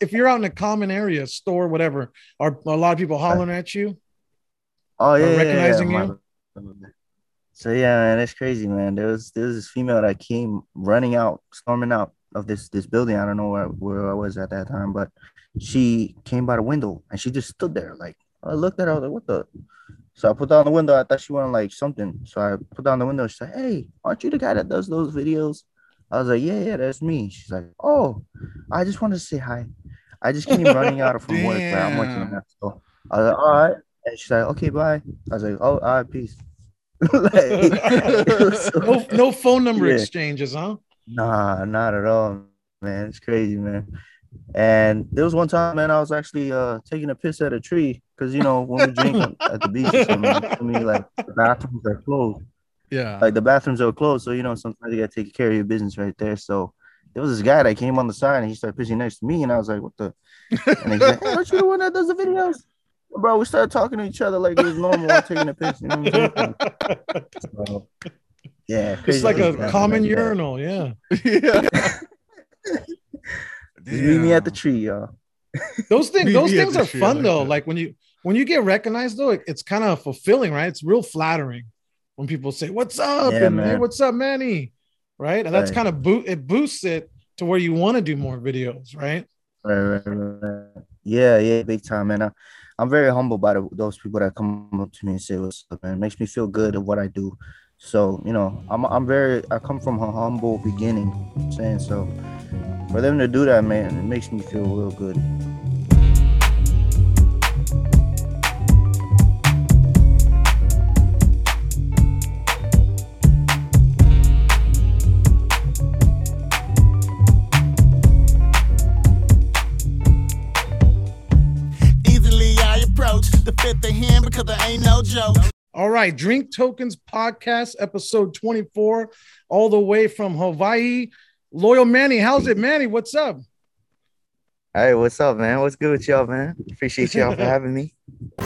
if you're out in a common area, store, whatever, are a lot of people hollering at you? Oh yeah, Or yeah, recognizing yeah, you? So yeah, man, that's crazy, man. There was there was this female that came running out, storming out of this this building. I don't know where, where I was at that time, but she came by the window and she just stood there. Like I looked at her, I was like, what the? So I put down the window. I thought she wanted like something. So I put down the window. She said, Hey, aren't you the guy that does those videos? I was like, Yeah, yeah, that's me. She's like, Oh, I just wanted to say hi. I just came running out of from work where I'm working at. So I was like, All right. And she's like, Okay, bye. I was like, Oh, all right, peace. like, so- No, no phone number Yeah. exchanges, huh? Nah, not at all, man. It's crazy, man. And there was one time, man, I was actually uh taking a piss at a tree because you know when we drink at the beach I mean, like the bathrooms are closed. Yeah. Like the bathrooms are closed, so you know sometimes you gotta take care of your business right there. So there was this guy that came on the side and he started pissing next to me, and I was like, "What the?" And he's like, "Hey, aren't you the one that does the videos?" Bro, we started talking to each other like it was normal while taking a piss. You know what I'm saying? So, yeah, It's like a happen common like that. urinal, yeah. yeah. Just meet me at the tree, y'all. Those things, those things are fun like though. that. Like when you when you get recognized though, it- it's kind of fulfilling, right? It's real flattering when people say, "What's up?" Yeah, and "Hey, what's up, Manny?" Right, and that's Right. kind of boot it boosts it to where you want to do more videos, right? Right, right, right. Yeah, yeah, big time, man. I, I'm very humble by the, those people that come up to me and say what's up, man. It makes me feel good at what I do. So, you know, I'm I'm very I come from a humble beginning, you know I'm saying so for them to do that, man, it makes me feel real good. Of because I ain't no joke. All right, Drink Tokens podcast, episode 24, all the way from Hawaii. Loyal Manny, how's it, Manny? What's up? Hey, what's up, man? What's good with y'all, man? Appreciate y'all for having me.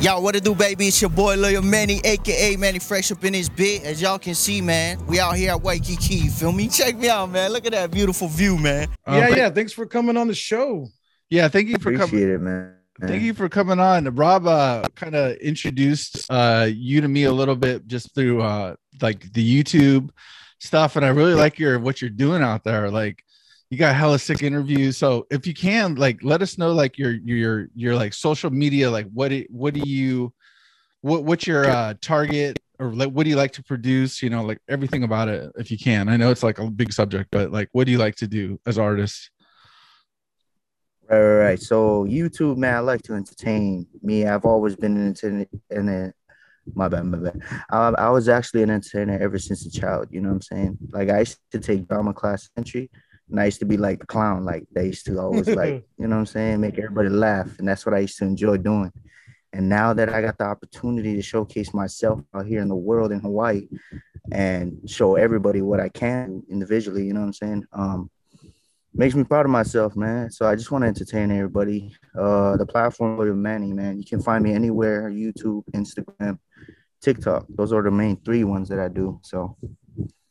Y'all, what it do, baby? It's your boy Loyal Manny, aka Manny Fresh up in this bit. As y'all can see, man, we out here at Waikiki, you feel me? Check me out, man. Look at that beautiful view, man. Um, yeah, but- yeah. Thanks for coming on the show. Yeah. Thank you for coming. Appreciate it, man. Thank you for coming on. Rob uh, kind of introduced uh, you to me a little bit just through uh, like the YouTube stuff, and I really like your what you're doing out there. Like you got hella sick interviews. So if you can, like, let us know like your your your like social media. Like what do, what do you what what's your uh, target or like what do you like to produce? You know, like everything about it if you can. I know it's like a big subject, but like what do you like to do as artists? Right, right, right. So YouTube, man, I like to entertain. Me, I've always been an entertainer. In my bad, my bad. I, I was actually an entertainer ever since a child. You know what I'm saying? Like I used to take drama class entry, and I used to be like the clown. Like they used to always like, you know what I'm saying, make everybody laugh, and that's what I used to enjoy doing. And now that I got the opportunity to showcase myself out here in the world in Hawaii, and show everybody what I can individually, you know what I'm saying? Um, makes me proud of myself, man. So I just want to entertain everybody. Uh, the platform of Manny, man. You can find me anywhere: YouTube, Instagram, TikTok. Those are the main three ones that I do. So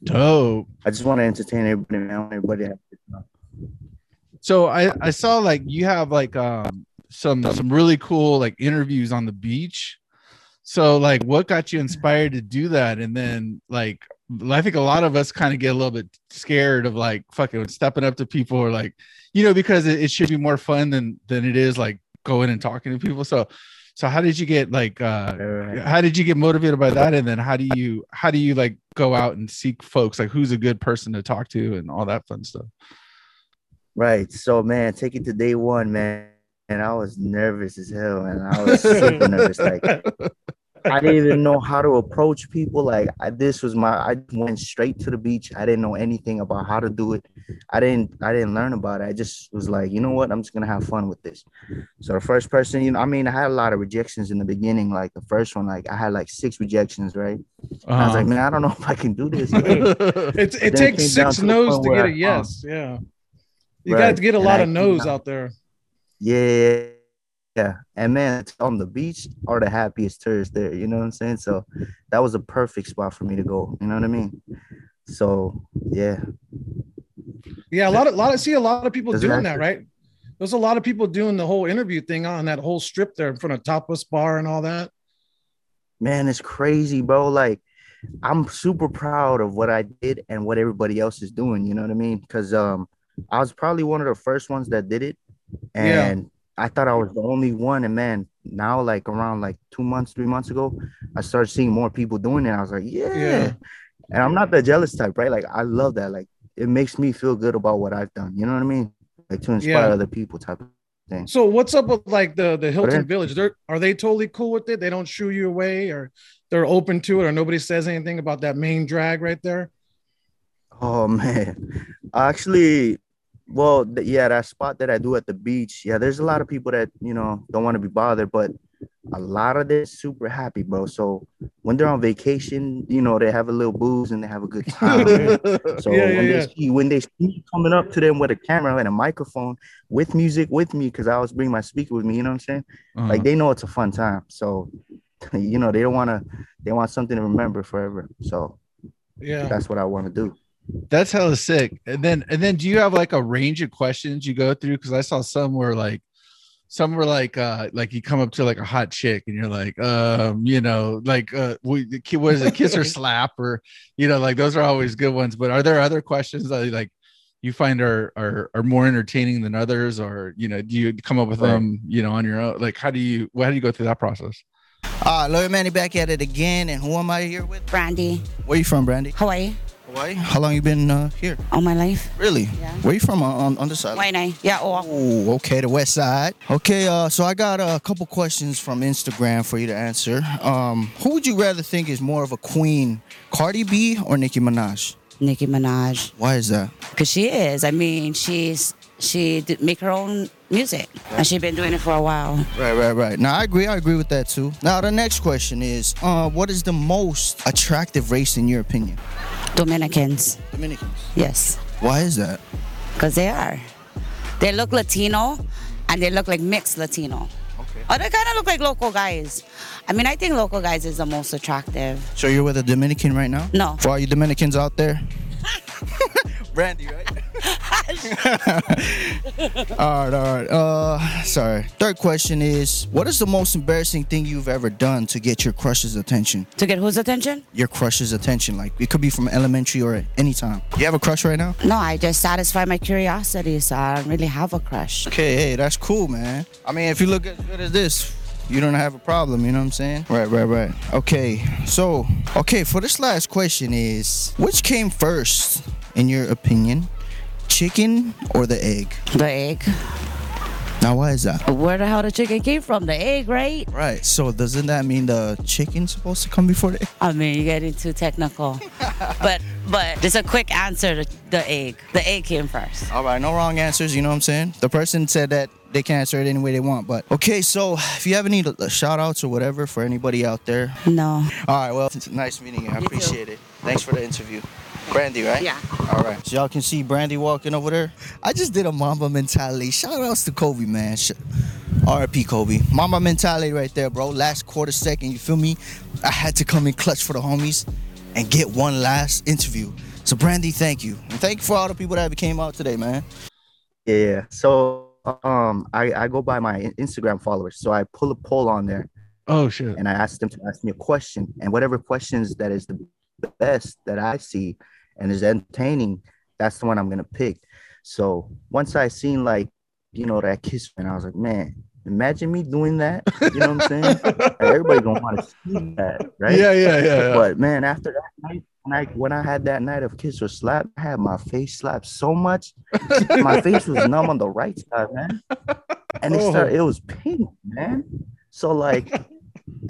Dope. I just want to entertain everybody, man. I want Everybody. to have a good time. So I I saw like you have like um some some really cool like interviews on the beach. So like what got you inspired to do that? And then like I think a lot of us kind of get a little bit scared of like fucking stepping up to people or like you know because it, it should be more fun than than it is like going and talking to people. So so how did you get like uh how did you get motivated by that and then how do you how do you like go out and seek folks like who's a good person to talk to and all that fun stuff right. So man, take it to day one, man. And I was nervous as hell, and I was super nervous. Like I didn't even know how to approach people. Like I, this was my, I went straight to the beach. I didn't know anything about how to do it. I didn't, I didn't learn about it. I just was like, you know what? I'm just gonna have fun with this. So the first person, you know, I mean, I had a lot of rejections in the beginning. Like the first one, like I had like six rejections, right? And I was like, uh-huh. man, I don't know if I can do this. it it takes came six to no's point to get a yes. Yeah. You Right. got to get a And lot I of came no's down- out there. Yeah, yeah. And man, on the beach are the happiest tourists there. You know what I'm saying? So that was a perfect spot for me to go. You know what I mean? So yeah, Yeah, a lot of lot of see a lot of people Does doing that- that, right? There's a lot of people doing the whole interview thing on that whole strip there in front of Tapas Bar and all that. Man, it's crazy, bro. Like, I'm super proud of what I did and what everybody else is doing. You know what I mean? Because um, I was probably one of the first ones that did it, and I thought I was the only one. And man, now like around like two months, three months ago, I started seeing more people doing it. I was like, yeah. Yeah. And I'm not the jealous type, right? Like I love that. Like it makes me feel good about what I've done. You know what I mean? Like to inspire Yeah. other people type of thing. So what's up with like the the Hilton Whatever. Village? They're are they totally cool with it? They don't shoo you away, or they're open to it, or nobody says anything about that main drag right there. Oh man, actually, well, th- yeah, that spot that I do at the beach, yeah, there's a lot of people that you know don't want to be bothered, but a lot of them super happy, bro. So when they're on vacation, you know, they have a little booze and they have a good time. So yeah, yeah, when yeah. they see when they see me coming up to them with a camera and a microphone with music with me, because I always bring my speaker with me, you know what I'm saying? Uh-huh. Like they know it's a fun time. So you know, they don't want to, they want something to remember forever. So Yeah. that's what I want to do. That's hella sick. And then and then do you have like a range of questions you go through? Because I saw some were like some were like uh like you come up to like a hot chick and you're like um you know like uh we, what is it kiss or slap or you know like those are always good ones but are there other questions that like you find are are, are more entertaining than others or you know do you come up with Right. them you know on your own like how do you how do you go through that process All right, Loyal Manny back at it again. And who am I here with? Brandy, Where you from, Brandy? Hawaii, Hawaii. How long you been uh, here? all my life. Really? Yeah. Where you from on, on, on the side? Why Yeah, oh, Oh, okay, the west side. Okay, uh, so I got a couple questions from Instagram for you to answer. Um, who would you rather think is more of a queen, Cardi B or Nicki Minaj? Nicki Minaj, Why is that? because she is. I mean, she's she did make her own music, and she's been doing it for a while. Right, right, right. Now I agree. I agree with that too. Now the next question is, uh, what is the most attractive race in your opinion? Dominicans, Dominicans. yes, Why is that? because they are. They look Latino, and they look like mixed Latino. Okay. Or they kind of look like local guys. I mean, I think local guys is the most attractive. So you're with a Dominican right now? No. For all you Dominicans out there? Brandy, right? all right, all right. Uh, sorry. Third question is, what is the most embarrassing thing you've ever done to get your crush's attention? To get whose attention? Your crush's attention, like it could be from elementary or at any time. You have a crush right now? No, I just satisfy my curiosity, so I don't really have a crush. Okay, hey, that's cool, man. I mean, if you look as good as this, you don't have a problem, you know what I'm saying? Right, right, right. Okay, so, okay, for this last question is, which came first, in your opinion, chicken or the egg? The egg. Now, why is that? Where the hell the chicken came from? The egg, right? Right, so doesn't that mean the chicken's supposed to come before the egg? I mean, you're getting too technical. but but just a quick answer: the, the egg. The egg came first. All right, no wrong answers, you know what I'm saying? The person said that they can answer it any way they want, but okay, so if you have any shout outs or whatever for anybody out there, No. All right, well, it's nice meeting you. I You too. appreciate it. Thanks for the interview. Brandy, right? Yeah. All right. So y'all can see Brandy walking over there. I just did a Mamba mentality. Shout outs to Kobe, man. Sh- RP Kobe. Mamba mentality right there, bro. Last quarter second, you feel me? I had to come in clutch for the homies and get one last interview. So Brandy, thank you. And thank you for all the people that came out today, man. Yeah. So um I, I go by my Instagram followers. So I pull a poll on there oh shit and I ask them to ask me a question. And whatever questions that is the best that I see and is entertaining, that's the one I'm gonna pick. So once I seen like, you know, that kiss and I was like, man, imagine me doing that. You know what I'm saying? Like, everybody gonna want to see that, right? yeah yeah yeah, yeah. But man, after that night, when I when I had that night of kiss or slap, I had my face slapped so much, my face was numb on the right side, man. And it Oh. started, it was pink, man. So like,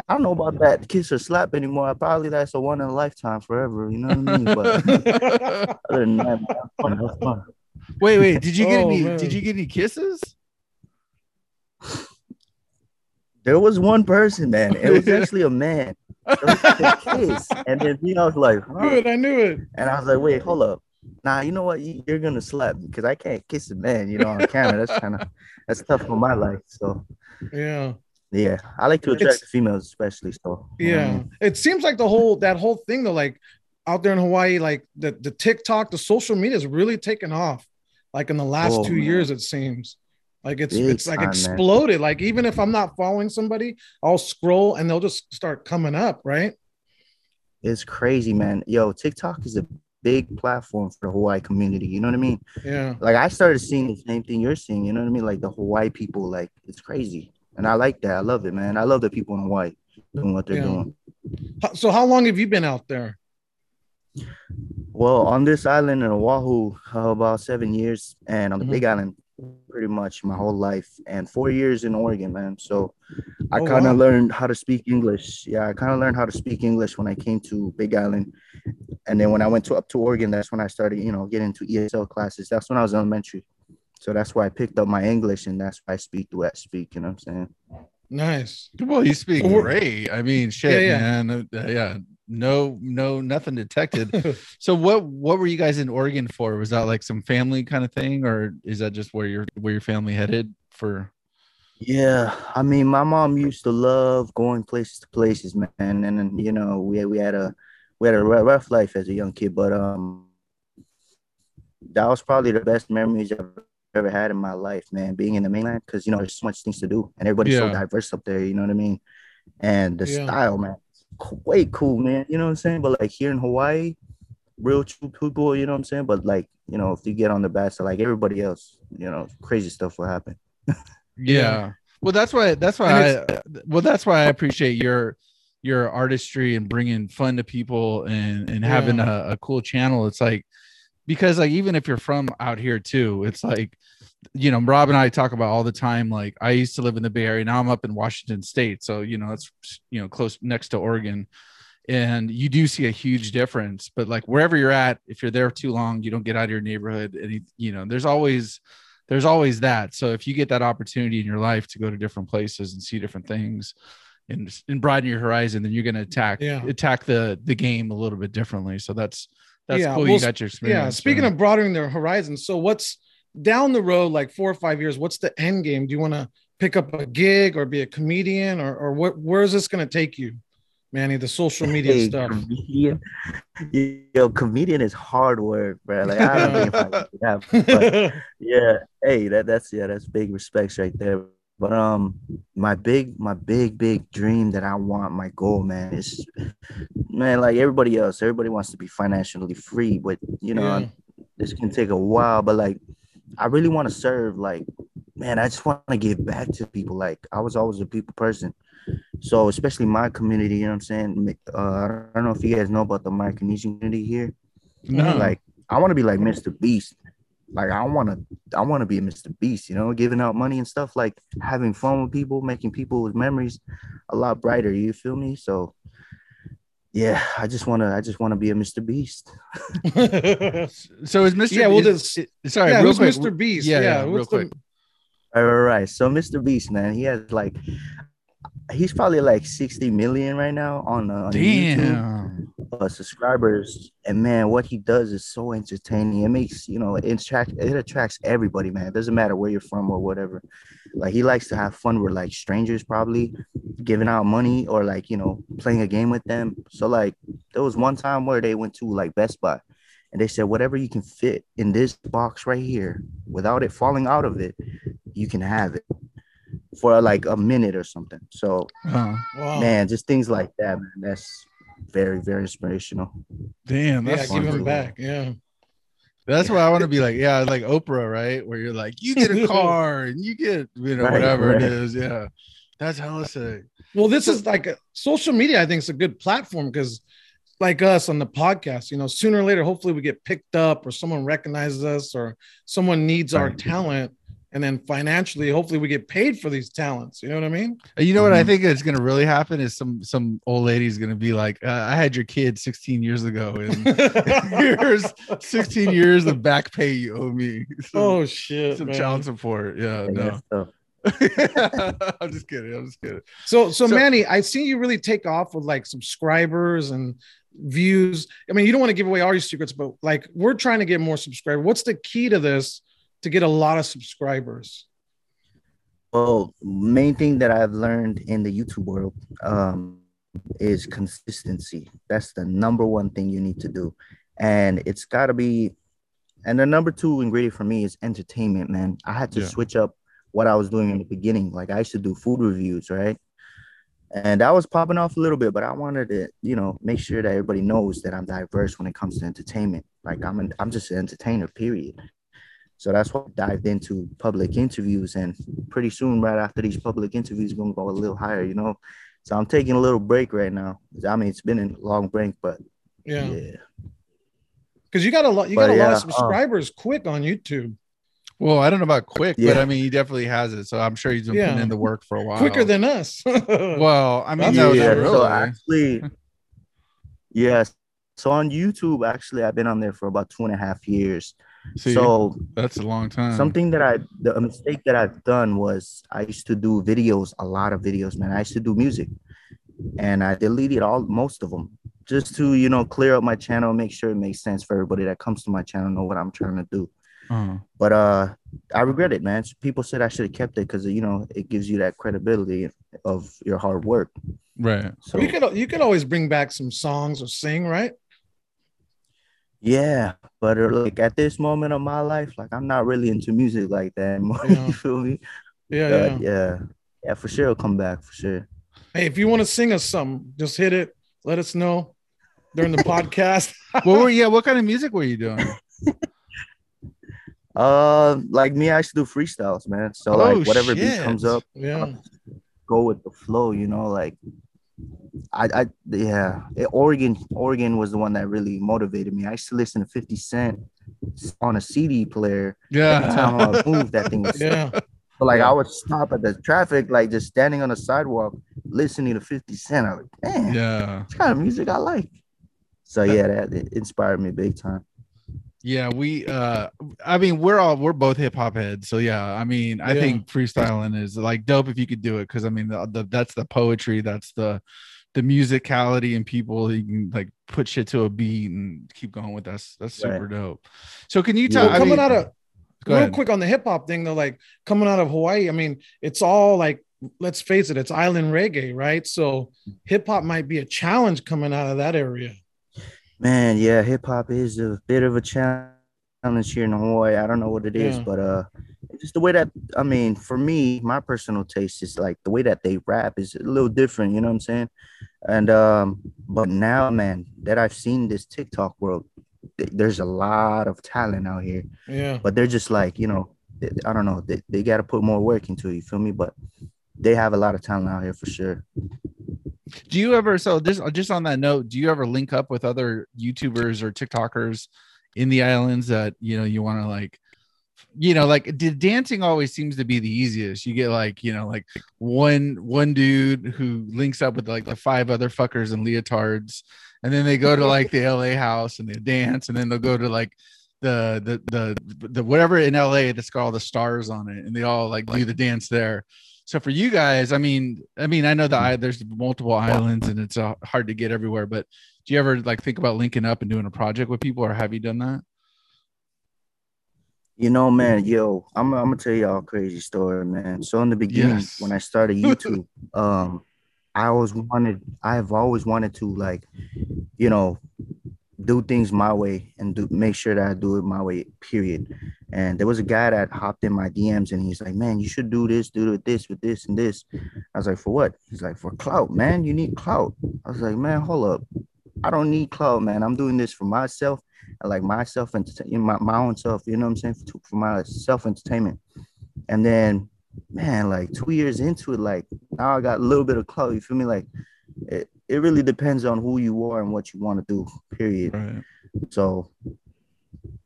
I don't know about that kiss or slap anymore. Probably that's a one in a lifetime forever. You know what I mean? But other than that, man, that was fun. Wait wait did you get Oh, any man. did you get any kisses There was one person, man. It was actually a man. A kiss, and then me, I was like, I huh? knew it. I knew it. And I was like, wait, hold up. Nah, you know what? You- You're gonna slap me because I can't kiss a man, you know, on camera. That's kind of that's tough for my life. So Yeah. Yeah, I like to attract It's- females, especially. So you know what I Yeah. mean? It seems like the whole that whole thing though, like out there in Hawaii, like the the TikTok, the social media is really taken off. Like in the last Oh, two man. years, it seems. Like it's Big it's like time, man. exploded. Like even if I'm not following somebody, I'll scroll and they'll just start coming up, right? It's crazy, man. Yo, TikTok is a big platform for the Hawaii community. You know what I mean? Yeah. Like I started seeing the same thing you're seeing. You know what I mean? Like the Hawaii people, like it's crazy, and I like that. I love it, man. I love the people in Hawaii doing what they're Yeah. doing. So how long have you been out there? Well, on this island in Oahu, uh, about seven years, and on the Mhm. Big Island, pretty much my whole life, and four years in Oregon, man. So I Oh, kind of wow. learned how to speak English. Yeah, I kind of learned how to speak English when I came to Big Island, and then when I went to up to Oregon, that's when I started, you know, getting into ESL classes. That's when I was elementary. So that's why I picked up my English, and that's why I speak the way I speak. You know what I'm saying? Nice. Well, you speak great. I mean, shit, Yeah, man. Uh, yeah, no, no, nothing detected. so, what, what were you guys in Oregon for? Was that like some family kind of thing, or is that just where your where your family headed for? Yeah, I mean, my mom used to love going places to places, man. And then you know, we we had a we had a rou- rough life as a young kid, but um, that was probably the best memories I've ever had in my life, man. Being in the mainland, because you know, there's so much things to do, and everybody's so diverse up there. You know what I mean? And the Yeah. style, man, way cool, man. You know what I'm saying? But like here in Hawaii, real true people. You know what I'm saying? But like, you know, if you get on the bad side, like everybody else, you know, crazy stuff will happen. Yeah. Well, that's why. That's why. I, well, that's why I appreciate your your artistry and bringing fun to people and and having a, a cool channel. It's like because like even if you're from out here too, it's like you know Rob and I talk about all the time. Like I used to live in the Bay Area. Now I'm up in Washington State, so you know that's you know close next to Oregon. And you do see a huge difference, but like wherever you're at, if you're there too long, you don't get out of your neighborhood. And you- know, there's always there's always that. So if you get that opportunity in your life to go to different places and see different things and, and broaden your horizon, then you're going to attack Yeah. attack the the game a little bit differently. So that's that's Yeah, cool. well, you got your experience. Yeah. Speaking so. of broadening their horizon, so what's down the road, like four or five years? What's the end game? Do you want to pick up a gig or be a comedian, or or what? Where is this going to take you, Manny? The social media Hey, stuff. comedian. Yo, comedian is hard work, bro. Like I don't think if I can do that, but yeah, hey, that that's yeah, that's big respects right there. But um, my big, my big, big dream that I want, my goal, man, is man, like everybody else, everybody wants to be financially free, but you know, Yeah. this can take a while. But like, I really want to serve. Like, man, I just want to give back to people. Like, I was always a people person. So especially my community, you know what I'm saying? Uh, I don't know if you guys know about the Micronesian community here. no, Like, I want to be like Mr. Beast. Like, I want to, I want to be a Mr. Beast. You know, giving out money and stuff. Like having fun with people, making people's memories a lot brighter. You feel me? So, yeah, I just want to, I just want to be a Mr. Beast. so is Mr. Yeah, well, is- this- is- sorry, yeah, real who's quick. Mr. Beast? Yeah, Yeah, yeah, real what's the- quick. All right, right, right. So Mr. Beast, man, he has like, he's probably like 60 million right now on, uh, on YouTube. Uh, subscribers. And man what he does is so entertaining. It makes you know it attract it attracts everybody man. It doesn't matter where you're from or whatever. Like he likes to have fun with like strangers probably giving out money or like you know playing a game with them. So like there was one time where they went to like best buy and they said whatever you can fit in this box right here without it falling out of it you can have it for like a minute or something so Oh, Wow. man just things like that man that's very very inspirational damn. yeah, That's give him back. Yeah. That's why I want to be like, yeah, like Oprah, right? Where you're like, you get a car and you get, you know, Right, whatever right. it is. Yeah. That's hella sick. Well, this is like a, social media. I think is a good platform because, like us on the podcast, you know, sooner or later, hopefully we get picked up or someone recognizes us or someone needs our talent, and then financially, hopefully we get paid for these talents. You know what I mean? You know what I Mhm. think is going to really happen is some some old lady's going to be like, uh, I had your kid 16 years ago, and here's 16 years of back pay you owe me. Some, oh shit! some man. child support. Yeah, And no. that. I'm just kidding. I'm just kidding. So, so, So- Manny, I see you really take off with like subscribers and views. I mean, you don't want to give away all your secrets, but like we're trying to get more subscribers. What's the key to this to get a lot of subscribers? Well, main thing that I've learned in the YouTube world um, is consistency. That's the number one thing you need to do, and it's got to be. And the number two ingredient for me is entertainment, man. I had to Yeah. switch up what I was doing in the beginning. Like I used to do food reviews, right? And that was popping off a little bit, but I wanted to, you know, make sure that everybody knows that I'm diverse when it comes to entertainment. Like I'm an, I'm just an entertainer, period. So that's why I dived into public interviews, and pretty soon, right after these public interviews, gonna go a little higher, you know. So I'm taking a little break right now. I mean, it's been a long break, but Yeah. yeah. Because you got a lot, you But got a lot yeah, of uh, subscribers quick on YouTube. Well, I don't know about quick, but I mean, he definitely has it. So I'm sure he's been Yeah. putting in the work for a while. Quicker than us. well, I mean, That's no, for really. So actually, yes. So on YouTube, actually, I've been on there for about two and a half years. See, so that's a long time. something that I, the mistake that I've done was I used to do videos, a lot of videos, man. I used to do music, and I deleted all most of them just to you know clear up my channel, make sure it makes sense for everybody that comes to my channel, know what I'm trying to do. Uh-huh. But uh, I regret it, man. People said I should have kept it because you know it gives you that credibility of your hard work. Right. So you can you could always bring back some songs or sing, right? Yeah, but uh, like at this moment of my life, like I'm not really into music like that anymore. Yeah. you feel me? Yeah, Uh, yeah. yeah, yeah, for sure. It'll come back for sure. Hey, if you want to sing us something, just hit it. Let us know during the podcast. what were yeah? What kind of music were you doing? Uh, like me, I used to do freestyles, man. So Oh, like whatever beat comes up, Yeah. go with the flow. You know, like I, I, yeah. It- Oregon, Oregon was the one that really motivated me. I used to listen to Fifty Cent on a CD player. Every time I would move, that thing was. Yeah. So like I would stop at the traffic, like just standing on the sidewalk, listening to Fifty Cent. I was like, damn, yeah. it's kind of music I like. So yeah, that it inspired me big time. Yeah, we uh I mean we're all we're both hip hop heads. So yeah, I mean I Yeah. think freestyling is like dope if you could do it because I mean the, the that's the poetry, that's the the musicality and people you can like put shit to a beat and keep going with us. That's super Right. dope. So can you Yeah. tell Well, I coming mean- out of go real ahead. quick on the hip hop thing, though, like coming out of Hawaii, I mean, it's all like, let's face it, it's island reggae, right? So hip hop might be a challenge coming out of that area. Man, yeah, hip hop is a bit of a challenge here in Hawaii. I don't know what it is, Yeah. but uh, just the way that I mean, for me, my personal taste is like the way that they rap is a little different. You know what I'm saying? And um, but now, man, that I've seen this TikTok world, th- there's a lot of talent out here, Yeah. but they're just like you know, th- I don't know, they, they got to put more work into it. You feel me? But they have a lot of talent out here for sure. Do you ever so just just on that note, do you ever link up with other YouTubers or TikTokers in the islands that you know you want to like you know like the dancing always seems to be the easiest. You get like you know like one one dude who links up with like the five other fuckers in leotards and then they go to like the la house and they dance and then they'll go to like the the the the whatever in la that's got all the stars on it and they all like do the dance there so for you guys i mean i mean i know that there's multiple islands and it's uh, hard to get everywhere but do you ever like think about linking up and doing a project with people or have you done that You know, man, yo, I'm, I'm gonna tell y'all a crazy story, man. So in the beginning, Yes. when I started YouTube, um, I always wanted, I've always wanted to like, you know, do things my way and do make sure that I do it my way, period. And there was a guy that hopped in my DMs and he's like, Man, you should do this, do this with this and this. I was like, For what? He's like, For clout, man. You need clout. I was like, Man, hold up. I don't need clout, man. I'm doing this for myself and like my self entertainment, my, my own self, you know what I'm saying? For, for my self entertainment. And then, man, like two years into it, like now I got a little bit of clout. You feel me? Like it, it really depends on who you are and what you want to do, period. right So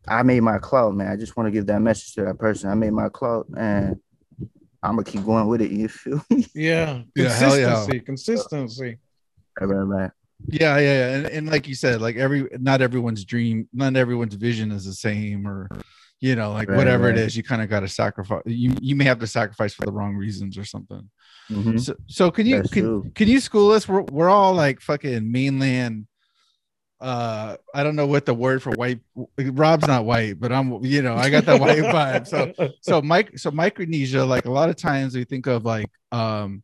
I made my clout, man. I just want to give that message to that person. I made my clout and I'm gonna keep going with it. You feel me? Yeah. Yeah, hell yeah. Consistency. Consistency. right, right, right. Yeah, yeah, yeah. And, and like you said, like every not everyone's dream, not everyone's vision is the same, or you know, like Right, whatever it right. is, you kind of got to sacrifice. You you may have to sacrifice for the wrong reasons or something. Mhm. So so can you That's can, true. can you school us? We're we're all like fucking mainland. Uh, I don't know what the word for white. Rob's not white, but I'm. You know, I got that white vibe. So so Mike so Micronesia, like a lot of times we think of like um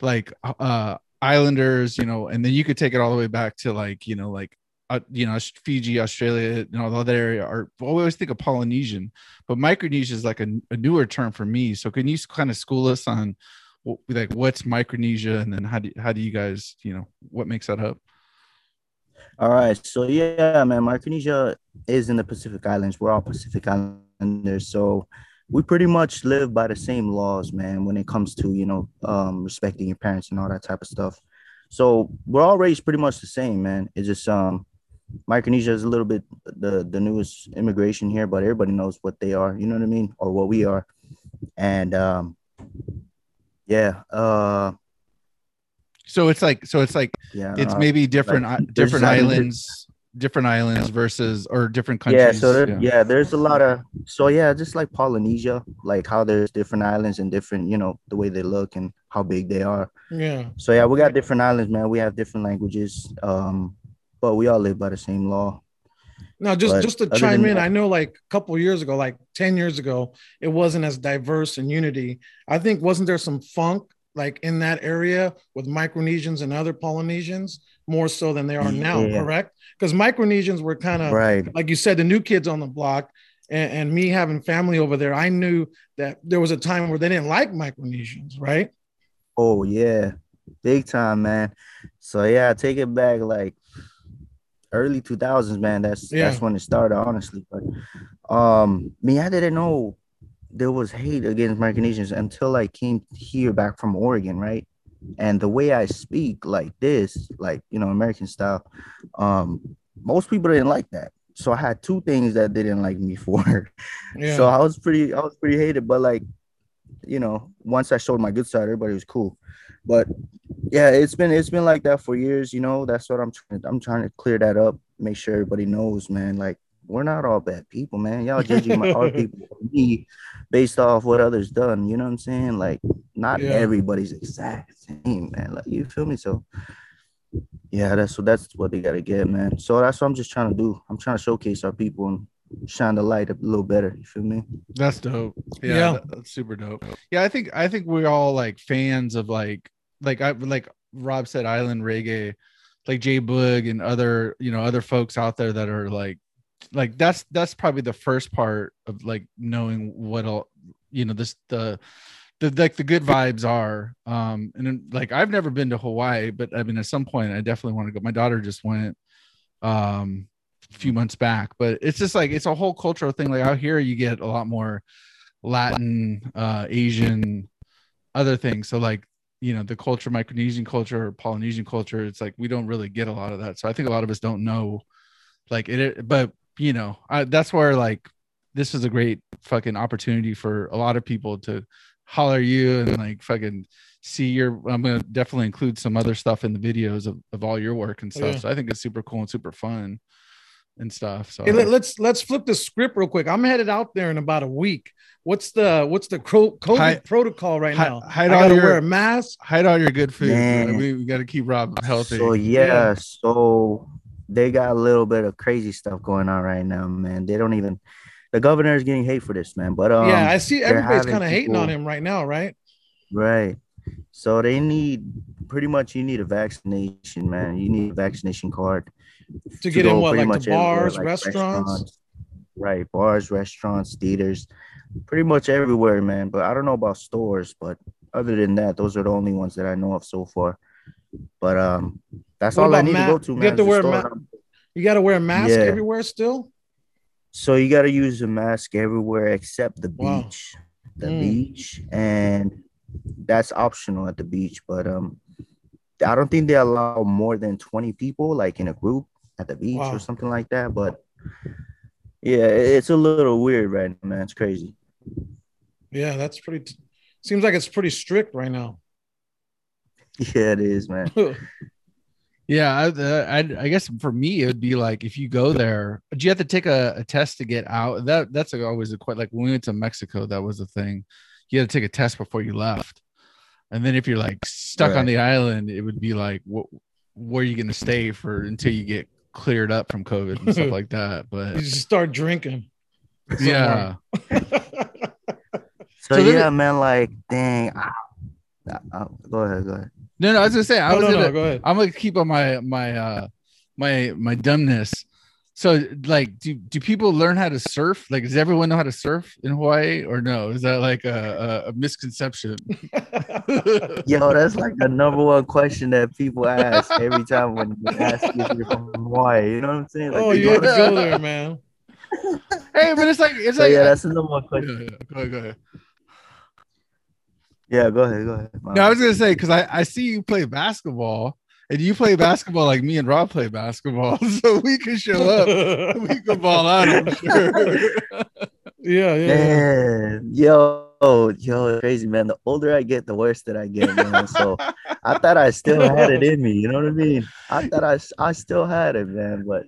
like uh islanders, you know, and then you could take it all the way back to like, you know, like uh, you know, Fiji, Australia, and all the other area are. Well, we always think of Polynesian, but Micronesia is like a, a newer term for me. So can you kind of school us on like what's Micronesia, and then how do how do you guys, you know, what makes that up? All right. So yeah, man, Micronesia is in the Pacific Islands. We're all Pacific Islanders. So we pretty much live by the same laws, man, when it comes to, you know, um, respecting your parents and all that type of stuff. So we're all raised pretty much the same, man. It's just um Micronesia is a little bit the the newest immigration here, but everybody knows what they are, you know what I mean, or what we are. And um yeah, uh So it's like so it's like yeah, it's uh, maybe different like, i- different islands- islands, different islands versus or different countries. Yeah, so there, yeah. there's a lot of so yeah, just like Polynesia, like how there's different islands and different, you know, the way they look and how big they are. Yeah. So yeah, we got different islands, man. We have different languages, um, but we all live by the same law. Now, just But just to chime in, that- I know like a couple years ago, like ten years ago, it wasn't as diverse in unity. I think wasn't there some funk like in that area with Micronesians and other Polynesians more so than they are now, Yeah. correct? Because Micronesians were kind of Right. like you said, the new kids on the block, and, and me having family over there. I knew that there was a time where they didn't like Micronesians, right? Oh yeah, big time, man. So yeah, take it back like early 2000s, man. That's that's when it started, honestly. But um, me, I didn't know there was hate against Micronesians until I came here back from Oregon, right? And the way I speak like this, like you know, American style, um, most people didn't like that. So I had two things that they didn't like me for. Yeah. So I was pretty, I was pretty hated, but like, you know, once I showed my good side, everybody was cool. But yeah, it's been it's been like that for years. You know, that's what I'm trying. I'm trying to clear that up, make sure everybody knows, man. Like we're not all bad people, man. Y'all judging my our people me based off what others done. You know what I'm saying? Like not Yeah. everybody's exact same, man. Like you feel me? So yeah, that's what that's what they gotta get, man. So that's what I'm just trying to do. I'm trying to showcase our people and shine the light a little better. You feel me? That's dope. Yeah, Yeah. that- that's super dope. Yeah, I think I think we're all like fans of like like I like Rob said island reggae, like J Boog and other, you know, other folks out there that are like like that's that's probably the first part of like knowing what all you know this the the like the good vibes are. Um and like I've never been to Hawaii but I mean at some point I definitely want to go. My daughter just went um a few months back but it's just like it's a whole cultural thing. Like out here you get a lot more Latin uh Asian other things. So like you know the culture Micronesian culture or Polynesian culture it's like we don't really get a lot of that. So I think a lot of us don't know like it but you know I, that's where like this is a great fucking opportunity for a lot of people to holler you and like fucking see your i'm gonna definitely include some other stuff in the videos of, of all your work and oh, stuff. Yeah. so i think it's super cool and super fun and stuff so Hey, let, us let's flip the script real quick. I'm headed out there in about a week. What's the what's the cro- COVID Hi- protocol right hi- now? hide I all your- wear a mask. hide all your good food Man. we, we got to keep rob healthy So yeah, Yeah. so they got a little bit of crazy stuff going on right now, man. They don't even the governor is getting hate for this, man. But um, yeah, I see everybody's kind of hating on him right now, right? Right. So they need pretty much you need a vaccination, man. You need a vaccination card To get in what, like to bars, like restaurants? Right, bars, restaurants, theaters, pretty much everywhere, man. But I don't know about stores, but other than that, those are the only ones that I know of so far. But um, that's What all I need ma- to go to, you man. to wear ma- You got to wear a mask Yeah. everywhere still. So you got to use a mask everywhere except the Wow. beach, the Mm. beach, and that's optional at the beach. But um, I don't think they allow more than twenty people, like in a group at the beach Wow. or something like that. But yeah, it's a little weird right now, man. It's crazy. Yeah, that's pretty. T- seems like it's pretty strict right now. Yeah, it is, man. yeah I, uh, I i guess for me it would be like if you go there do you have to take a, a test to get out that that's always a quite like when we went to mexico that was a thing you had to take a test before you left and then if you're like stuck on the island it would be like what where are you going to stay for until you get cleared up from covid and stuff like that But you just start drinking. yeah So, So there- yeah, man. Like, dang. go ahead, go ahead. no no i was gonna say i no, was no, gonna no, go ahead. I'm gonna keep on my my uh my my dumbness. So like do do people learn how to surf? Like does everyone know how to surf in Hawaii or no? Is that like a, a, a misconception? Yo, that's like the number one question that people ask every time when you ask if you're from Hawaii. You know what I'm saying? Like, oh, they you go have to to- go there, man. hey, but it's like it's So like yeah, that's the number one question. yeah, go ahead, go ahead. Yeah, go ahead, go ahead. No, I was gonna say because I, I see you play basketball and you play basketball like me and Rob play basketball, so we can show up. we can ball out, I'm sure. yeah, yeah, yeah. Man, yo, yo, crazy man. The older I get, the worse that I get, man. So I thought I still had it in me. You know what I mean? I thought I, I still had it, man. But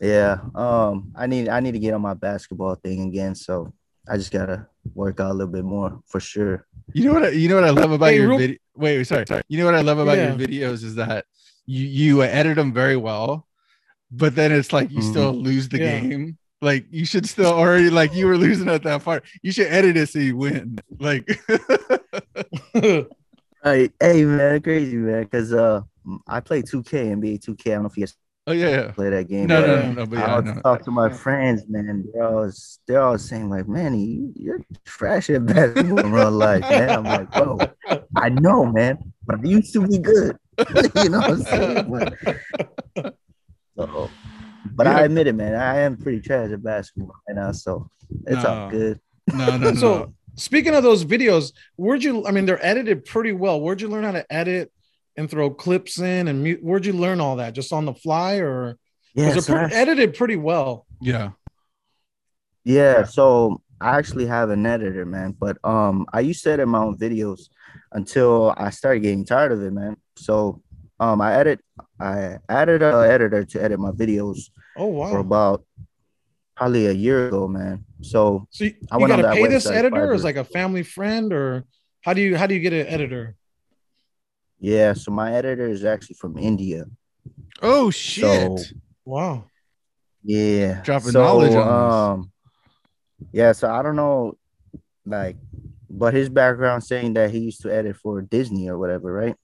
yeah, um, I need I need to get on my basketball thing again. So I just gotta work out a little bit more for sure. You know what? I, you know what I love about Hey, your real- video. Wait, wait, sorry, sorry. You know what I love about Yeah. your videos is that you you edit them very well, but then it's like you Mhm. still lose the Yeah. game. Like you should still, already like you were losing at that part. You should edit it so you win. Like, Hey, hey, man, crazy man, because uh, I play 2K, NBA 2K. I don't know if you guys oh yeah, yeah. play that game. No, but no, no, no. But I yeah, I would know. talk to my friends, man. They're all they're all saying like, "Man, you, you're trash at basketball in real life, man." I'm like, "Bro, I know, man, but I used to be good." you know what I'm saying? But, so, but I admit it, man. I am pretty trash at basketball right now, so it's all good. No, no, no. So speaking of those videos, where'd you? I mean, they're edited pretty well. Where'd you learn how to edit and throw clips in? And mute? Where'd you learn all that? Just on the fly, or Yeah, because so they're pretty, edited pretty well? yeah. Yeah, so I actually have an editor, man. But um, I used to edit my own videos until I started getting tired of it, man. So um, I edit, I added an editor to edit my videos Oh wow! for wow! about probably a year ago, man. So So you, I you went on got to that pay this editor, or is like a family friend, or how do you how do you get an editor? Yeah, so my editor is actually from India. Oh shit. So Wow. yeah, Dropping so, knowledge on um, yeah. So I don't know, like, but his background saying that he used to edit for Disney or whatever, right?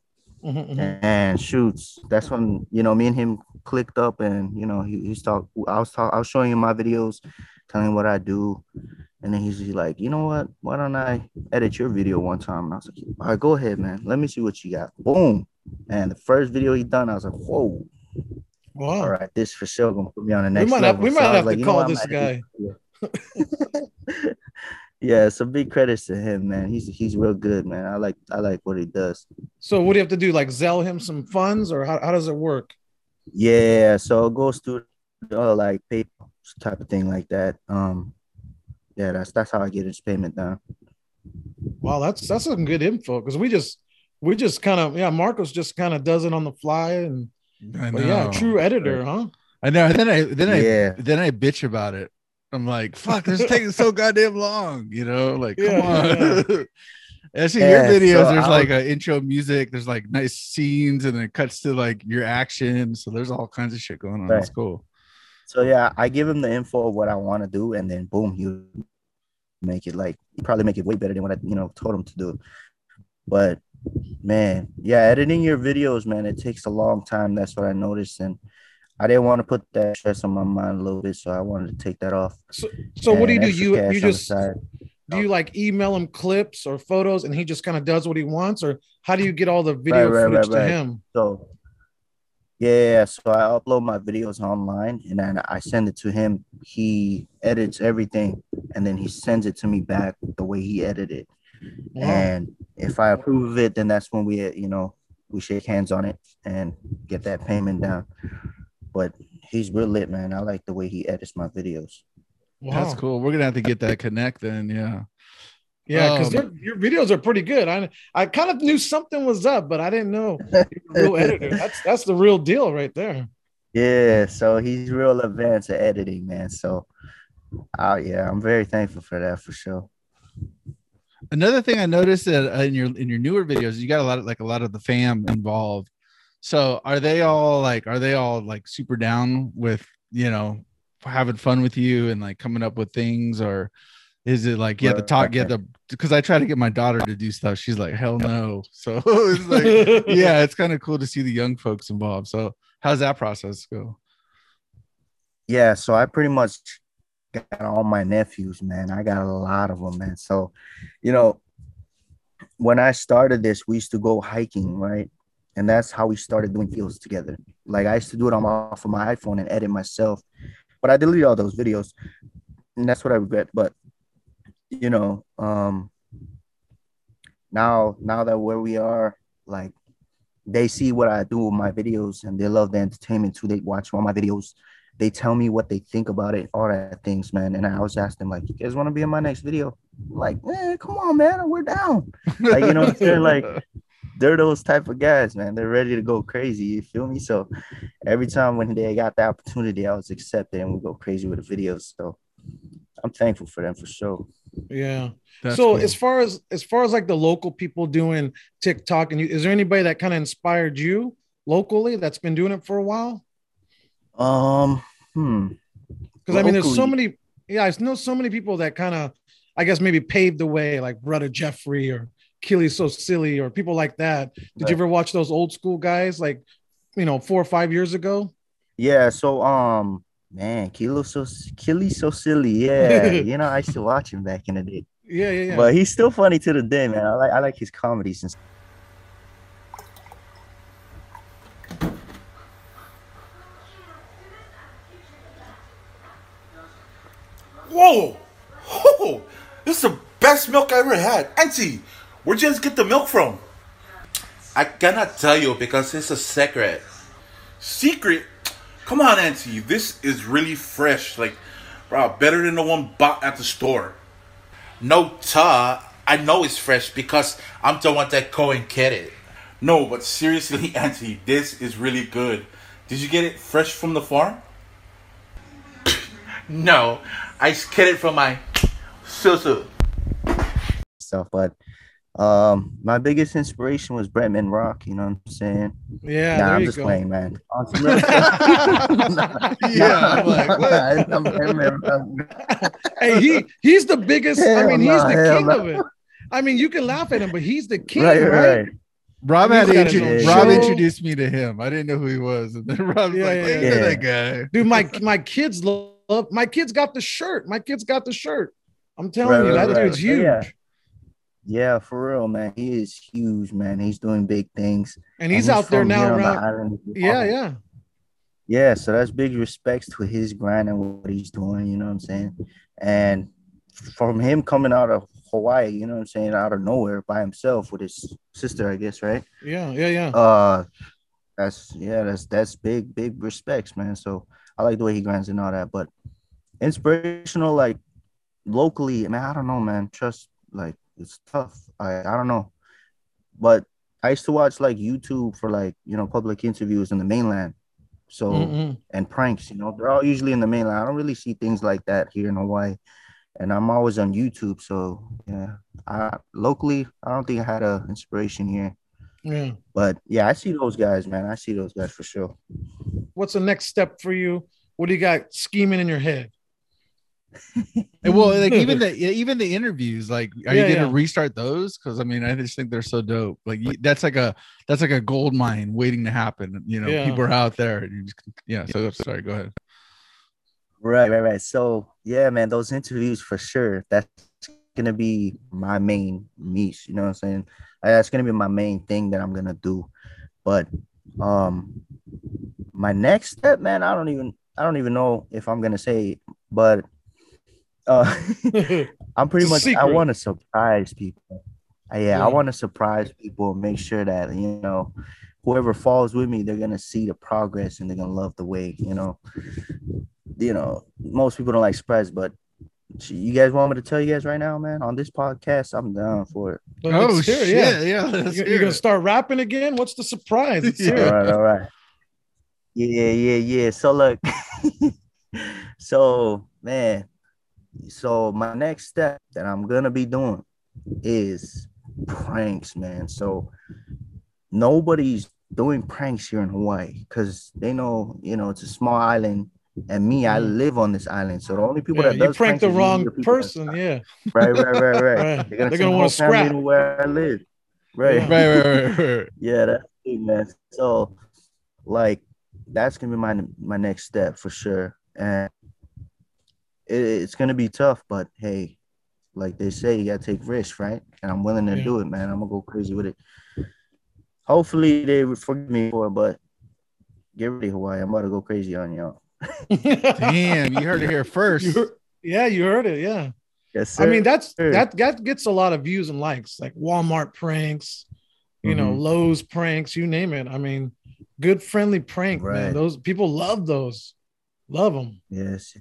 Mhm, mhm. and shoots. That's when you know me and him clicked up, and you know he, he's talk. I was talk, I was showing him my videos, telling him what I do, and then he's like, you know what? Why don't I edit your video one time? And I was like, all right, go ahead, man. Let me see what you got. Boom. And the first video he done, I was like, whoa, Wow. all right, this for sure gonna put me on the We next might have level. we might was have like, to call this guy. yeah, so big credits to him, man. He's he's real good, man. I like I like what he does. So what do you have to do? Like sell him some funds, or how, how does it work? Yeah, so it goes through uh, like PayPal type of thing like that. Um, yeah, that's that's how I get his payment done. Wow, that's that's some good info because we just we just kind of yeah, Marcos just kind of does it on the fly and I but yeah, true editor, huh? I know. And then I then I Yeah, then I bitch about it. I'm like, fuck, this is taking so goddamn long, you know? Like, come Yeah, on. I see Yeah, your videos, so there's I like was- an intro music, there's like nice scenes, and then it cuts to like your action. So there's all kinds of shit going on. That's cool. So yeah, I give him the info of what I want to do, and then boom, he make it like he probably make it way better than what I you know told him to do. But man, yeah, editing your videos, man, it takes a long time. That's what I noticed, and I didn't want to put that stress on my mind a little bit, so I wanted to take that off. So so what do you do? You you just do you like email him clips or photos and he just kind of does what he wants, or how do you get all the video right, right, footage to right. him? So yeah, so I upload my videos online and then I send it to him. He edits everything and then he sends it to me back the way he edited. Wow. And if I approve of it, then that's when we, uh, you know, we shake hands on it and get that payment down. But he's real lit, man. I like the way he edits my videos. Wow. That's cool. We're gonna have to get that connect then. Yeah. Yeah, because Um, your videos are pretty good. I I kind of knew something was up, but I didn't know you were a real editor. That's that's the real deal right there. Yeah, so he's real advanced at editing, man. So, uh, yeah, I'm very thankful for that for sure. Another thing I noticed that uh, in your in your newer videos, you got a lot of like a lot of the fam involved. So are they all like are they all like super down with you know having fun with you and like coming up with things or is it like yeah the talk yeah the because I try to get my daughter to do stuff she's like hell no so it's like yeah it's kind of cool to see the young folks involved so how's that process go? Yeah, so I pretty much got all my nephews, man. I got a lot of them, man. So, you know, when I started this, we used to go hiking, right? And that's how we started doing videos together. Like I used to do it on my, off of my iPhone and edit myself, but I deleted all those videos, and that's what I regret. But you know, um, now now that where we are, like they see what I do with my videos and they love the entertainment too. They watch all my videos. They tell me what they think about it, all that things, man. And I always ask them, like, you guys want to be in my next video? Like, man, come on, man, we're down. Like, you know what I'm saying? Like, they're those type of guys, man. They're ready to go crazy. You feel me? So every time when they got the opportunity, I was accepted and we go crazy with the videos. So I'm thankful for them for sure. Yeah. That's so cool. as far as as far as like the local people doing TikTok, and you, is there anybody that kind of inspired you locally that's been doing it for a while? Um, hmm. Because I mean, there's so many. Yeah, I know so many people that kind of, I guess, maybe paved the way, like Brother Jeffrey or Keely So Silly or people like that. Did Right. you ever watch those old school guys, like, you know, four or five years ago? Yeah, so um man, Kilo so Killy so silly. Yeah, you know, I used to watch him back in the day. Yeah, yeah, yeah. But he's still funny to the day, man. I like I like his comedies and Whoa! Whoa! This is the best milk I ever had. Auntie, where'd you guys get the milk from? I cannot tell you because it's a secret. Secret? Come on, Auntie. This is really fresh. Like, bro, better than the one bought at the store. No, ta. I know it's fresh because I'm the one that go and get it. No, but seriously, Auntie, this is really good. Did you get it fresh from the farm? No, I get it from my sister. stuff. But um my biggest inspiration was Bretman Rock, you know what I'm saying? yeah, nah, there I'm you just go. playing, man. On Yeah, I'm like, what? I'm Bretman Rock. hey, he he's the biggest. I mean, he's no, the king no. of it. I mean, you can laugh at him, but he's the king, Right, right? right. Rob had to got his intro- Rob introduced me to him. I didn't know who he was, and then Rob was Yeah, like, yeah, "Hey, yeah. that guy." Dude, my my kids love. My kids got the shirt. My kids got the shirt. I'm telling Right, you, right, that right. dude's huge, Yeah. For real, man. He is huge, man. He's doing big things. and he's out there now on the Yeah, yeah. Yeah, so that's big respects to his grind and what he's doing, you know what I'm saying? And from him coming out of Hawaii, you know what I'm saying, out of nowhere by himself with his sister, I guess, right? Yeah, yeah, yeah. Uh that's yeah, that's that's big, big respects, man. So I like the way he grinds and all that, but inspirational, like locally, man, I don't know, man. Trust like it's tough. I I don't know. But I used to watch like YouTube for like, you know, public interviews in the mainland. So Mm-mm. and pranks, you know, they're all usually in the mainland. I don't really see things like that here in Hawaii. And I'm always on YouTube. So yeah. I locally, I don't think I had a inspiration here. Yeah. But yeah, I see those guys, man. I see those guys for sure. What's the next step for you? What do you got scheming in your head? And well, like even the even the interviews, like, are Yeah, you gonna yeah. restart those? Because I mean, I just think they're so dope. Like you, that's like a that's like a gold mine waiting to happen. You know, Yeah. people are out there. And you just, yeah. So sorry. Go ahead. Right, right, right. So yeah, man, those interviews for sure. That's gonna be my main niche. You know what I'm saying? That's gonna be my main thing that I'm gonna do. But um, my next step, man, I don't even I don't even know if I'm gonna say, but uh, I'm pretty It's a much I want to surprise people. Uh, yeah, Yeah. I want to surprise people and make sure that you know whoever falls with me, they're gonna see the progress and they're gonna love the way. You know, you know, most people don't like surprise, but you guys want me to tell you guys right now, man, on this podcast, I'm down for it. Let's oh hear shit! it, Yeah, yeah. You- hear You're gonna start rapping again? What's the surprise? Let's hear All it. right, all right. Yeah, yeah, yeah. So look, so man, so my next step that I'm gonna be doing is pranks, man. So nobody's doing pranks here in Hawaii because they know, you know, it's a small island. And me, I Mhm. live on this island, so the only people Yeah, that you pranked the wrong usually people that- person. Yeah. Right, right, right, right. They're gonna, They're gonna wanna whole scrap. where I live. Right. Yeah. Right, right, right, right. Yeah, that's it, man. So, like, that's gonna be my my next step for sure, and it, it's gonna be tough. But hey, like they say, you gotta take risks, right? And I'm willing to Yeah. do it, man. I'm gonna go crazy with it. Hopefully they would forgive me for it, but get ready, Hawaii. I'm about to go crazy on y'all. Damn, you heard it here first. You heard- yeah, you heard it. Yeah. Yes, I mean, that's Sure. that that gets a lot of views and likes, like Walmart pranks, you know, Mhm. Lowe's pranks, you name it. I mean, good friendly prank, man. Those people love those, love them. Yes.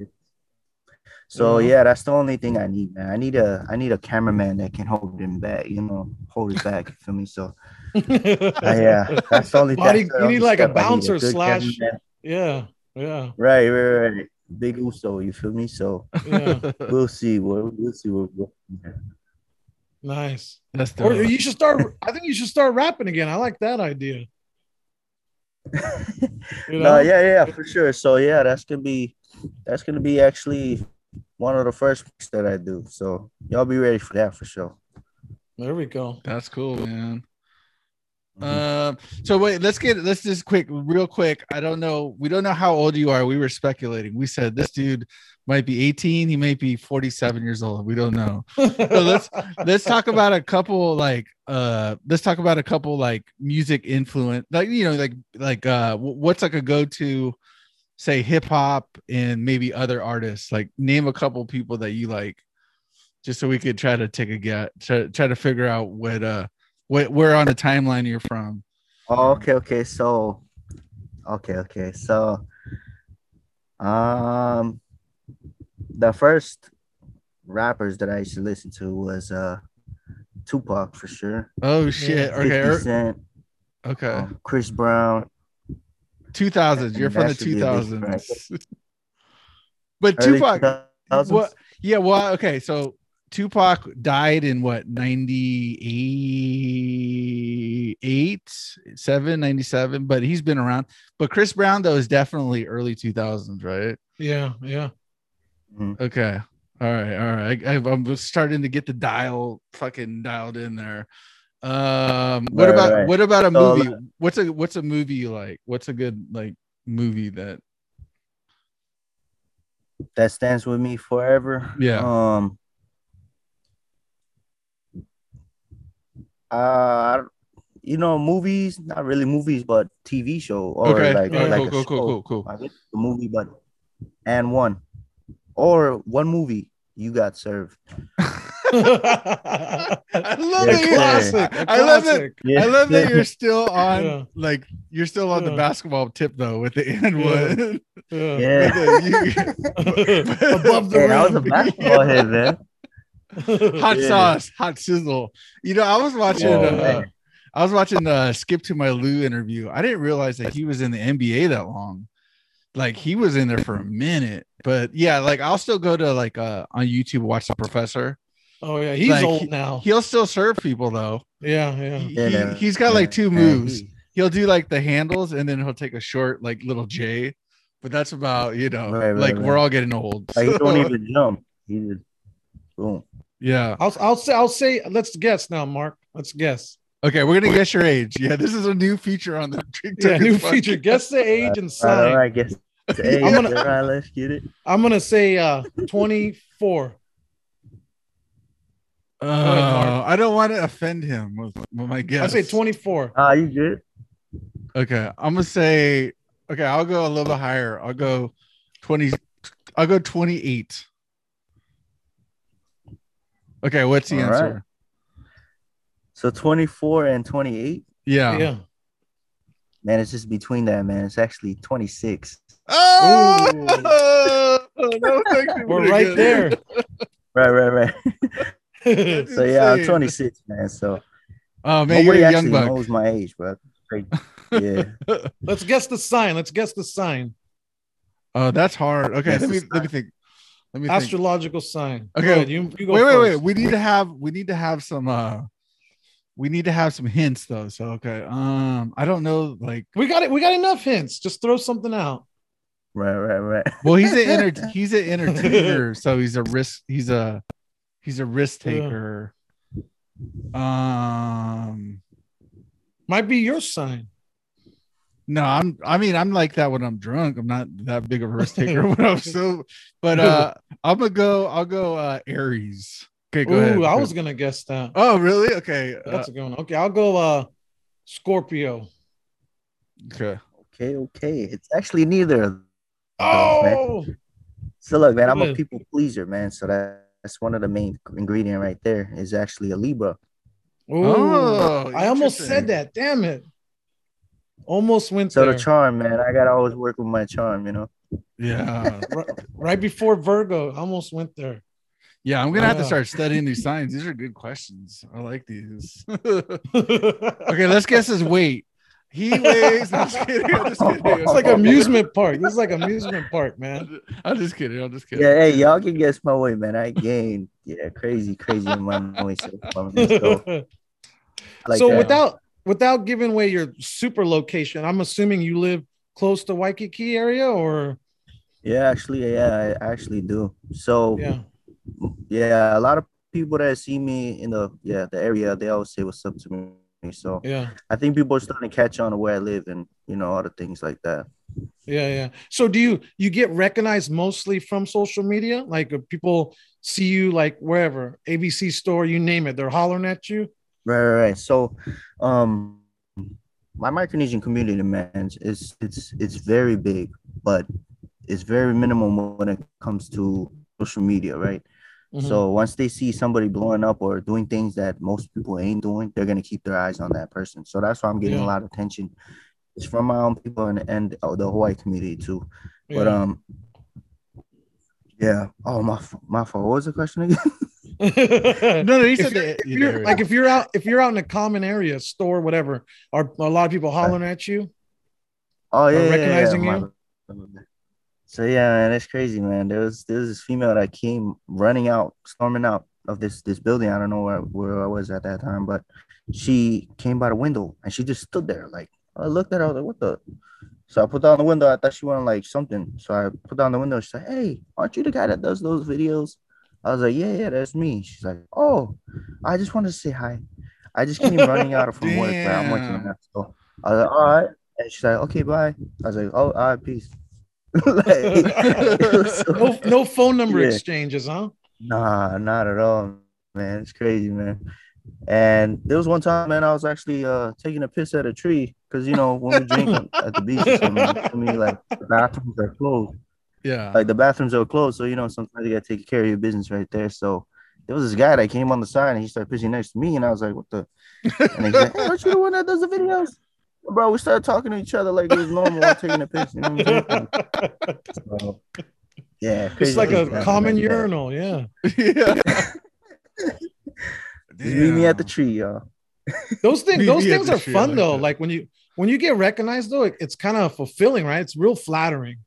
So Yeah. yeah, that's the only thing I need, man. I need a I need a cameraman that can hold him back, you know, hold it back. You feel me? So uh, yeah, that's the only. Body- that's the you need like a step I need, bouncer good slash- cameraman. yeah, yeah, Right, right, right. Big Uso, you feel me? So yeah. we'll see. We'll, we'll see what. what nice. That's Or dope. you should start. I think you should start rapping again. I like that idea. You know? no, yeah, yeah, for sure. So yeah, that's gonna be that's gonna be actually one of the first weeks that I do. So y'all be ready for that for sure. There we go. That's cool, man. Um, so wait, let's get let's just quick, real quick. I don't know, we don't know how old you are. We were speculating. We said this dude might be 18, he might be 47 years old. We don't know. let's- Let's talk about a couple like uh let's talk about a couple like music influence, like you know, like like uh what's like a go-to say hip hop and maybe other artists. Like name a couple people that you like, just so we could try to take a get try, try to figure out what uh what where on the timeline you're from. Oh, okay, okay. So, okay, okay. So, um, the first rappers that I used to listen to was uh Tupac for sure. Oh shit. Okay. 50 er- Cent, Okay. um, Chris Brown. 2000s. You're from the That should be a big 2000s. but early Tupac 2000s. What? Yeah. Well, okay. So Tupac died in what 98, 7, 97, but he's been around. But Chris Brown, though, is definitely early 2000s, right? yeah, yeah. Mhm. Okay. All right. All right. I, I'm starting to get the dial fucking dialed in there. Um, what Right, about right. what about a So, movie? What's a what's a movie you like? What's a good like movie that That stands with me forever. Yeah. Um. Uh, you know, movies, not really movies, but TV show or Okay. like, All right, like cool, a cool, cool, show. cool, cool. It's a movie, but and one or one movie you got served. I love Yeah, that. you're- classic. I, a I love that. Yeah. I love that you're still on Yeah. like you're still on the basketball tip though with the and Yeah. one. Yeah. Yeah. Above the Hey, I was a rim. basketball head, man. hot Yeah. sauce, hot sizzle. You know, I was watching. Oh, uh. I was watching the Skip to My Lou interview. I didn't realize that he was in the NBA that long. Like he was in there for a minute. But yeah, like I'll still go to like uh on YouTube watch the professor. Oh yeah, he's Like, old now. He'll still serve people though. Yeah, yeah. He, Yeah, he, has got like two moves. he- He'll do like the handles and then he'll take a short like little J. But that's about you know, Right, right, like right. we're all getting old. Like he don't even jump. He just boom. yeah. I'll I'll say I'll say let's guess now, Mark. Let's guess. Okay, we're gonna guess your age. Yeah, this is a new feature on the Drink Yeah, new podcast. feature. Guess the age and sign. right, all right, guess. Hey, I'm gonna- all right, let's get it. I'm gonna say uh 24. Uh, Mark. I don't want to offend him with, with my guess. I say 24. Ah, you good? Okay, I'm gonna say. Okay, I'll go a little bit higher. I'll go twenty. I'll go twenty-eight. Okay, what's the All answer? right. So 24 and 28. Yeah. Yeah. Man, it's just between that, man. It's actually 26. Oh, that was actually We're right good. there. Right, right, right. That's So yeah, I'm 26, man. So Oh man, you're nobody a young actually buck. knows my age, but yeah. Let's guess the sign. Let's guess the sign. Oh, that's hard. Okay, Yes, let me let me think. Let me think. Astrological sign. Okay, Go ahead, you, you go wait, wait, wait. We need to have we need to have some uh we need to have some hints though. So okay. Um I don't know like We got it. We got enough hints. Just throw something out. Right, right, right. well he's an enter- he's an entertainer, so he's a risk he's a he's a risk Yeah. taker. Um Might be your sign. No, I'm. I mean, I'm like that when I'm drunk. I'm not that big of a risk taker when I'm so. But uh, I'm gonna go. I'll go uh Aries. Okay, go Ooh, ahead. I was gonna guess that. Oh, really? Okay. Uh, That's a good one. Okay, I'll go uh Scorpio. okay. Okay, okay. It's actually neither. of those, man. Oh, So look, man, I'm a people pleaser, man. So that, that's one of the main ingredient right there. Is actually a Libra. Ooh, Oh, I almost said that. Damn it. Almost went So there. the charm, man. I gotta always work with my charm, you know. Yeah. right, right before Virgo, almost went there. Yeah. I'm gonna have to start studying these signs. These are good questions. I like these. okay, okay, let's guess his weight. He weighs. I'm just kidding. I'm just kidding. It's like amusement park. This is like amusement park, man. I'm just kidding. I'm just kidding. Yeah, hey, y'all can guess my weight, man. I gained, yeah, crazy, crazy in my weight so far. So, like so that. without without giving away your super location, I'm assuming you live close to Waikiki area or yeah, actually, yeah, I actually do. So yeah. yeah, a lot of people that see me in the yeah the area, they always say what's up to me. So Yeah. I think people are starting to catch on to where I live and you know other things like that. Yeah, yeah. So do you you get recognized mostly from social media? Like uh, people see you like wherever, ABC store, you name it, they're hollering at you. Right, right, right. So, um, my Micronesian community, man, it's it's it's very big, but it's very minimum when it comes to social media, right? Mhm. So once they see somebody blowing up or doing things that most people ain't doing, they're gonna keep their eyes on that person. So that's why I'm getting Yeah. a lot of attention. It's from my own people and and uh, the Hawaii community too. But um, yeah. Oh my f- my fault. What was the question again? No, no, he said that. if you're, like if you're out if you're out in a common area, store, whatever, are a lot of people hollering at you? Oh yeah, yeah, recognizing yeah, you? So yeah, man, it's crazy, man. There was there was this female that came running out, storming out of this this building. I don't know where, where I was at that time, but she came by the window and she just stood there. Like I looked at her, I was like, what the? So I put down the window. I thought she wanted like something. So I put down the window. She's like, hey, aren't you the guy that does those videos? I was like, yeah, yeah, that's me. She's like, oh, I just wanted to say hi. I just came running out of from work I'm working at. So I was like, all right. And she's like, okay, bye. I was like, oh, all right, peace. Like, it was so- No, no phone number Yeah. exchanges, huh? Nah, not at all, man. It's crazy, man. And there was one time, man, I was actually uh taking a piss at a tree because you know when we drink at the beach, or something, to me like the bathrooms are closed. yeah. Like the bathrooms are closed, so you know sometimes you gotta take care of your business right there. So there was this guy that came on the side and he started pissing next to me, and I was like, "What the?" And he's like, "Aren't you the one that does the videos?" Bro, we started talking to each other like it was normal while taking a piss. You know what I'm saying? So, yeah, It's like a common like that. urinal, yeah. yeah. Meet me at the tree, y'all. Those things, those me things are fun like though. that. Like when you when you get recognized though, it- it's kind of fulfilling, right? It's real flattering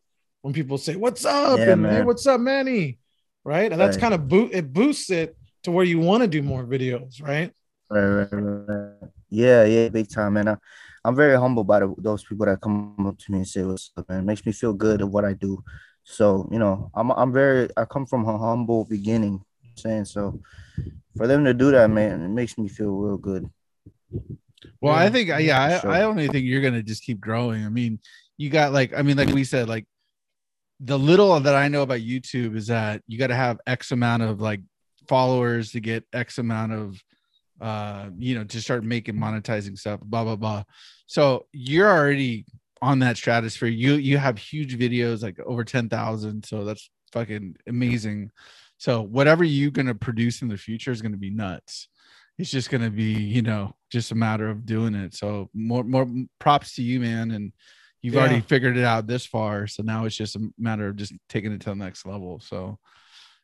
when people say, "What's up?" Yeah, and "Hey, what's up, Manny?" Right, and that's Right. kind of boot it boosts it to where you want to do more videos, right? Right, right, right, right. Yeah, yeah, big time, man. I, I'm very humbled by the, those people that come up to me and say what's up, man. It makes me feel good of what I do. So, you know, I'm I'm very I come from a humble beginning, you know what I'm saying so for them to do that, man, it makes me feel real good. Well, I think, for yeah, sure. I, I only think you're gonna just keep growing. I mean, you got like, I mean, like we said, like the little that I know about YouTube is that you got to have X amount of like followers to get X amount of, uh, you know, to start making monetizing stuff, blah blah blah. So you're already on that stratosphere. You you have huge videos like over ten thousand, so that's fucking amazing. So whatever you're gonna produce in the future is gonna be nuts. It's just gonna be you know just a matter of doing it. So more more props to you man. And you've already figured it out this far. So now it's just a matter of just taking it to the next level. So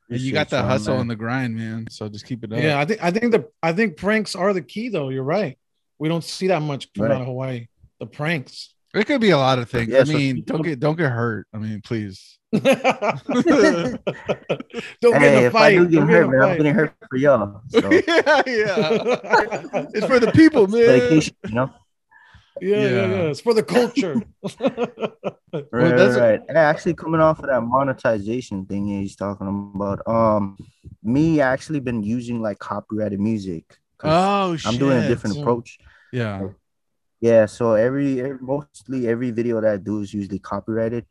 you got the hustle man. and the grind man so just keep it up Yeah, I think I think the I think pranks are the key though. You're right. We don't see that much come Right. out of Hawaii. The pranks. it could be a lot of things Yeah, i so mean people- don't get don't get hurt i mean please don't get in a if fight. do get Don't hurt, in man, a I'm getting hurt for y'all. So yeah yeah it's for the people man dedication, you know. Yeah, yeah, Yeah. yeah. It's for the culture. Right, that's- right, right. And actually, coming off of that monetization thing he's talking about, um, me actually been using like copyrighted music. oh shit. I'm doing a different Yeah. approach. yeah Yeah, so every, every mostly every video that I do is usually copyrighted,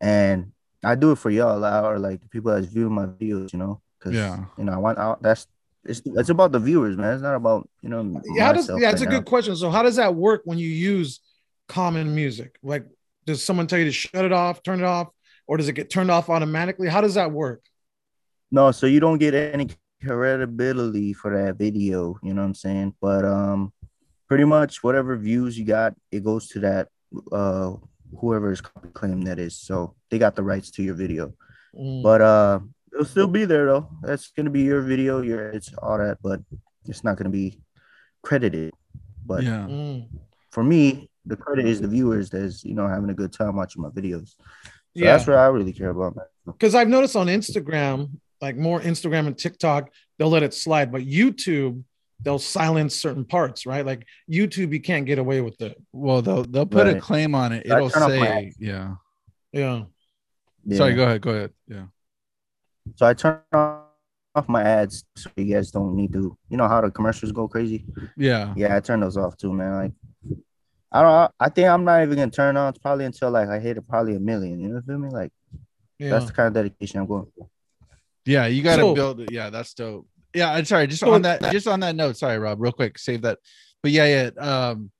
and I do it for y'all or like the people that's view my videos, you know, because Yeah. you know I want I, that's it's it's about the viewers, man. It's not about you know. Yeah, how does, yeah, it's a right good question. So how does that work when you use common music? Like, does someone tell you to shut it off, turn it off, or does it get turned off automatically? How does that work? No, so you don't get any credibility for that video. You know what I'm saying? But um, pretty much whatever views you got, it goes to that uh whoever is claim that is. So they got the rights to your video. Mm. But uh, it'll still be there though. That's gonna be your video, your it's all that, but it's not gonna be credited. But yeah. Mm. for me, the credit is the viewers that's you know having a good time watching my videos. So Yeah. that's what I really care about, man. because I've noticed on Instagram, like more Instagram and TikTok, they'll let it slide, but YouTube, they'll silence certain parts, right? Like YouTube, you can't get away with it. Well, they'll they'll put a claim on it. It'll turn off my say, yeah. Yeah. Yeah. Sorry, go ahead. Go ahead. Yeah. So I turn off my ads so you guys don't need to. You know how the commercials go crazy. Yeah. Yeah, I turn those off too, man. Like. I don't. I think I'm not even gonna turn on. It's probably until like I hit it, probably a million. You know what I mean? Like Yeah. that's the kind of dedication I'm going. For. Yeah, you got to So- build it. Yeah, that's dope. Yeah, I'm sorry. Just So- on that, just on that note. Sorry, Rob. Real quick, save that. But yeah, yeah. Um,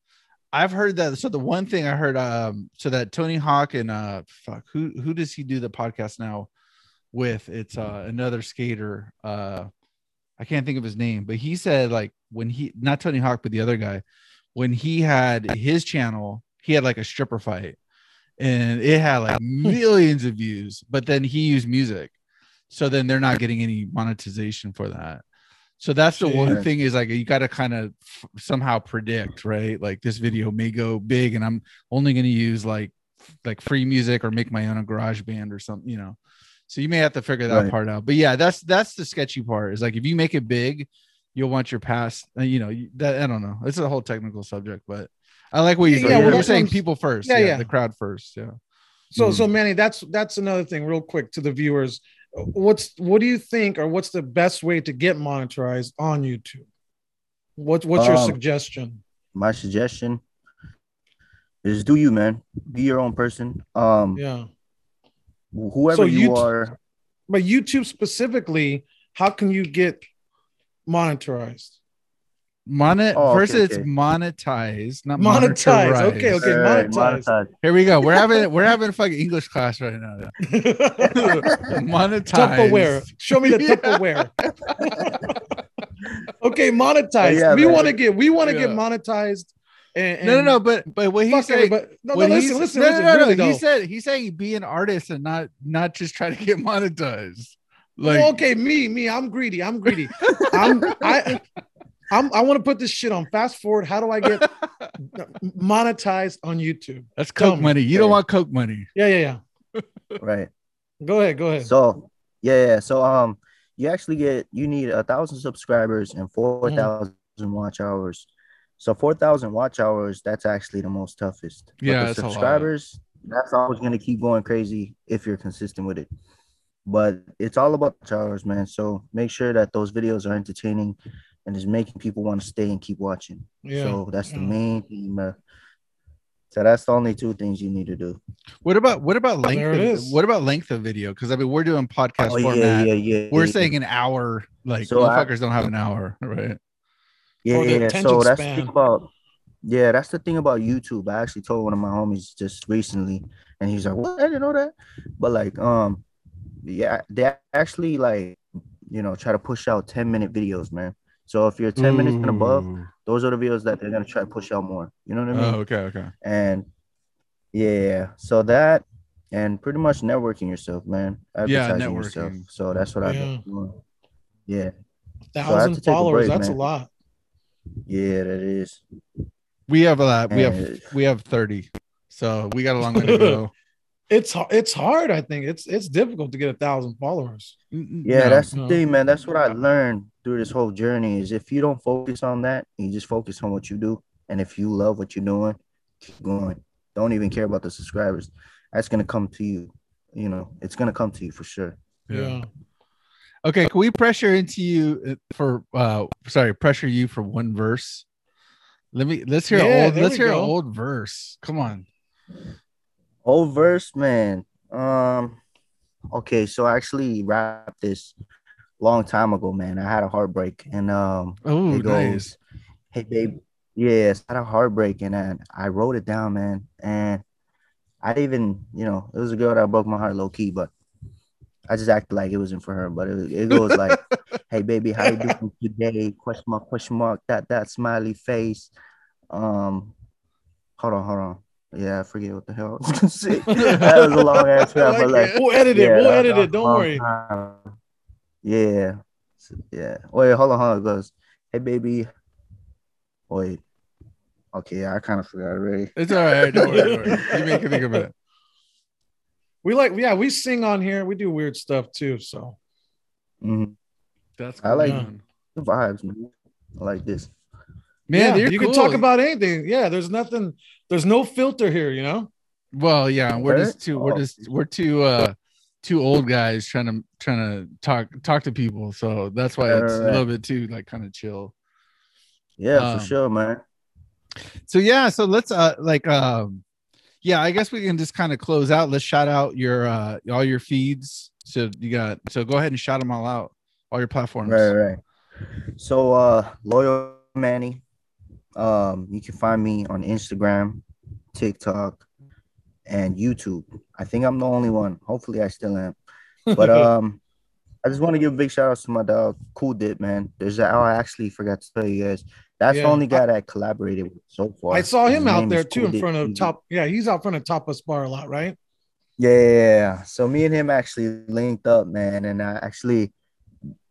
I've heard that. So the one thing I heard, um, so that Tony Hawk and uh, fuck, who who does he do the podcast now with? It's uh another skater. Uh, I can't think of his name, but he said like when he not Tony Hawk, but the other guy, when he had his channel, he had like a stripper fight, and it had like millions of views. But then he used music, so then they're not getting any monetization for that. So that's the one thing is like you got to kind of f- somehow predict, right? Like this video may go big, and I'm only going to use like like free music or make my own garage band or something, you know. So you may have to figure that Right. part out. But yeah, that's that's the sketchy part. Is like if you make it big, you'll want your past. uh, You know that I don't know. It's a whole technical subject, but I like what you're, Yeah, you're, well, saying. what People first, Yeah, yeah, yeah. the crowd first, yeah. So, Mm. so Manny, that's that's another thing, real quick to the viewers. What's what do you think, or what's the best way to get monetized on YouTube? What what's your Um, suggestion? My suggestion is do you, man. Be your own person. Um, Yeah, wh- whoever So you you- are. but YouTube specifically, how can you get monetized? Monet Oh, first, okay, it's okay. monetized, not Monetize. monetized. Okay, okay, Alright, monetize. Here we go. We're having we're having a fucking English class right now. monetize. Tupperware. Show me the Yeah. Tupperware. okay, monetize. Yeah, we want to get we want to get monetized. And, No, no, no. But but what he's fuck saying, everybody- no, no, what listen, he's- listen, no, listen, no, no, really, He though. said he's saying be an artist and not not just try to get monetized. Like Well, okay, me, me, I'm greedy. I'm greedy. I'm I I'm I want to put this shit on fast forward. How do I get monetized on YouTube? that's tell coke me. money. You don't want coke money. Yeah, yeah, yeah. Right. Go ahead, go ahead. So yeah, yeah. So um, you actually get you need a thousand subscribers and four thousand watch hours. So four thousand watch hours, that's actually the most toughest. But Yeah, the it's a lot. subscribers, that's always gonna keep going crazy if you're consistent with it. But it's all about watch hours, man. So make sure that those videos are entertaining and is making people want to stay and keep watching. yeah. So that's the main thing. man. So that's the only two things you need to do. What about what about length? There Of, what about length of video? Because I mean, we're doing podcast Oh format. yeah, yeah. We're yeah. saying an hour. Like So I- don't have an hour, right? Yeah, yeah. So that's the thing about yeah, that's the thing about YouTube. I actually told one of my homies just recently, and he's like, "What? I didn't know that." But like, um, yeah, they actually like, you know, try to push out ten minute videos, man. So if you're ten minutes and above, those are the videos that they're gonna try to push out more. You know what I mean? Oh, okay, okay. And yeah, so that and pretty much networking yourself, man. Yeah, Advertising yourself. So that's what I've Yeah. been doing. Yeah, have Thousand a followers. break, that's a lot. Yeah, that is. We have a lot. We have we have thirty, so we got a long way to go. It's it's hard. I think it's it's difficult to get a thousand followers. Mm, mm, yeah, no. that's the thing, man. That's what I learned through this whole journey is if you don't focus on that, you just focus on what you do. And if you love what you're doing, keep going. Don't even care about the subscribers. That's gonna come to you. You know, it's gonna come to you for sure. Yeah. Yeah. Okay, can we pressure into you uh, for uh sorry, pressure you for one verse? Let me let's hear Yeah, old let's hear an go. old verse. Come on. Old verse, man. Um, okay, so I actually rapped this long time ago, man. I had a heartbreak, and um, Oh, it goes, nice. "Hey, babe, yes, I had a heartbreak, and then I wrote it down, man. And I didn't even, you know, it was a girl that broke my heart low key, but I just acted like it wasn't for her. But it, it goes like, "Hey, baby, how you doing today? Question mark, question mark. That that smiley face. Um, hold on, hold on. Yeah, I forget what the hell I was gonna say. that was a long ass rap, but like, We'll edit it. yeah, we'll edit it. Don't worry. time. Yeah, yeah. Wait, hold on, hold on. It goes, hey baby. Wait. Okay, I kind of forgot already. It's all right. Don't worry. Don't worry. You make me think of it. We like, yeah, we sing on here. We do weird stuff too. So Mhm. That's I like- man. The vibes, man. I like this. Man, yeah, you're cool. can talk about anything. Yeah, there's nothing. There's no filter here. You know. Well, yeah, we're Okay. just two. We're just we're two uh two old guys trying to trying to talk talk to people. So that's why it's a Alright. little bit too like kind of chill. Yeah, Um, for sure, man. So yeah, so let's uh like um yeah, I guess we can just kind of close out. Let's shout out your uh all your feeds. So you got so go ahead and shout them all out, all your platforms. Right, right. So, uh, loyal Manny. Um, you can find me on Instagram, TikTok, and YouTube. I think I'm the only one. Hopefully, I still am. But um, I just want to give a big shout out to my dog, Cool Dip, man. There's a, oh, I actually forgot to tell you guys. That's Yeah. the only guy that I collaborated with so far. I saw His him out there too in front of top. Yeah, he's out front of Tapas Bar a lot, right? Yeah. So me and him actually linked up, man, and I actually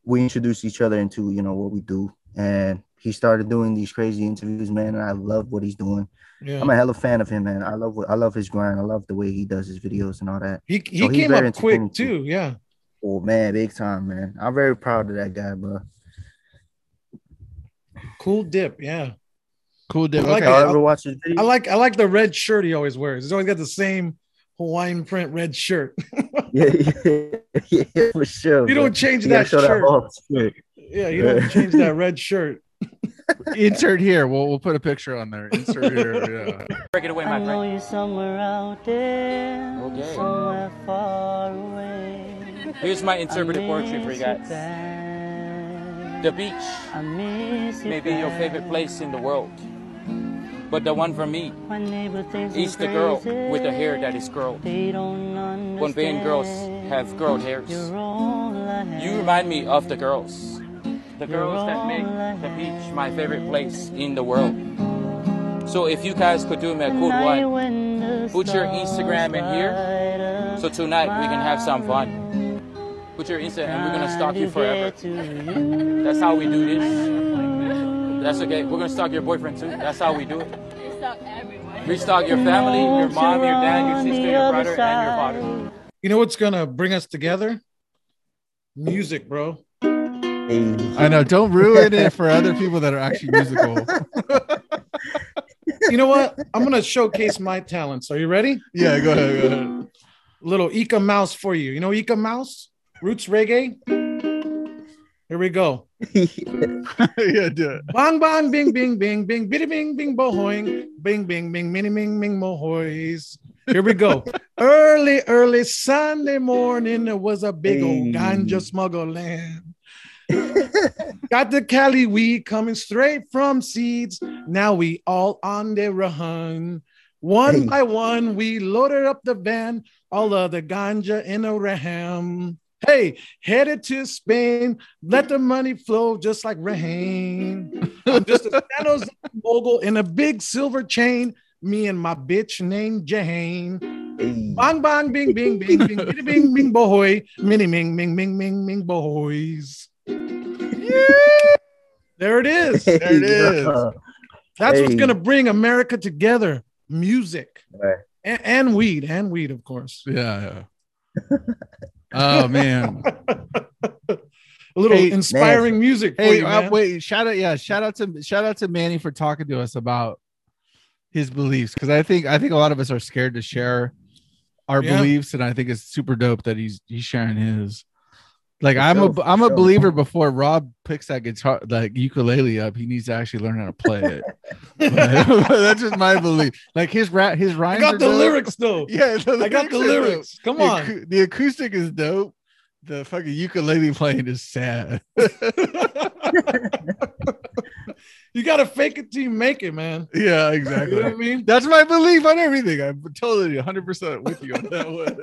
we introduced each other into you know what we do, and he started doing these crazy interviews, man, and I love what he's doing. Yeah. I'm a hella fan of him, man. I love what I love his grind. I love the way he does his videos and all that. he he So came up quick too. too. Yeah. Oh man, big time, man. I'm very proud of that guy, bro. Cool dip. Yeah. Cool dip. I like Okay. it. Y'all ever watch his I like I like the red shirt he always wears. He's always got the same Hawaiian print red shirt. yeah, yeah, yeah, for sure. You don't change that shirt. off spirit. yeah, you don't change that red shirt. Insert here. We'll we'll put a picture on there. Insert here. Yeah. Break it away, I my know you're somewhere out there, Okay. somewhere far away. Here's my interpretive poetry for you guys. The beach may be your favorite place in the world, but the one for me is the girl with the hair that is curled. When being girls have curled hairs, you remind me of the girls. The girls that make the beach my favorite place in the world. So if you guys could do me a good one, put your Instagram in here, so tonight we can have some fun. Put your Insta and we're gonna Trying stalk you forever. you. That's how we do this. That's okay. We're gonna stalk your boyfriend too. That's how we do it. We stalk your family, your mom, your dad, your sister, your brother, and your father. You know what's gonna bring us together? Music, bro. I know. Don't ruin it for other people that are actually musical. You know what? I'm gonna showcase my talents. Are you ready? Yeah. Go ahead. Go ahead. Little Ika Mouse for you. You know Ika Mouse? Roots reggae. Here we go. yeah. Do it. Bang bang bing bing bing bing bitty bing bing bohoing bing bing bing mini bing bing mohoys. Here we go. early early Sunday morning there was a big old ganja smuggling. Got the Cali weed coming straight from seeds. Now we all on the run. One by one, we loaded up the van, all of the ganja in a ram. Hey, headed to Spain, let the money flow just like rain. I'm just a San Jose mogul in a big silver chain. Me and my bitch named Jane. Hey. Bang bang bing bing bing bing bing bing bing boy. Mini ming ming ming ming ming boys. There it is. There it is. Yeah. That's what's gonna bring America together. Music Right. and, and weed and weed, of course. Yeah. Yeah. Oh man. A little Hey, inspiring music for Hey, you, uh, man. wait! Shout out, yeah! Shout out to shout out to Manny for talking to us about his beliefs because I think I think a lot of us are scared to share our Yeah. beliefs, and I think it's super dope that he's he's sharing his. Like For I'm sure, a for I'm a sure. believer before Rob picks that guitar like ukulele up, he needs to actually learn how to play it. But that's just my belief. Like his rap his I got the dope. lyrics though. Yeah, the I got the are dope. lyrics. Come on. acou- the acoustic is dope. The fucking ukulele playing is sad. you gotta fake it till you make it, man. yeah, You know what I exactly. mean? That's my belief on everything. I'm totally 100 percent with you on that one.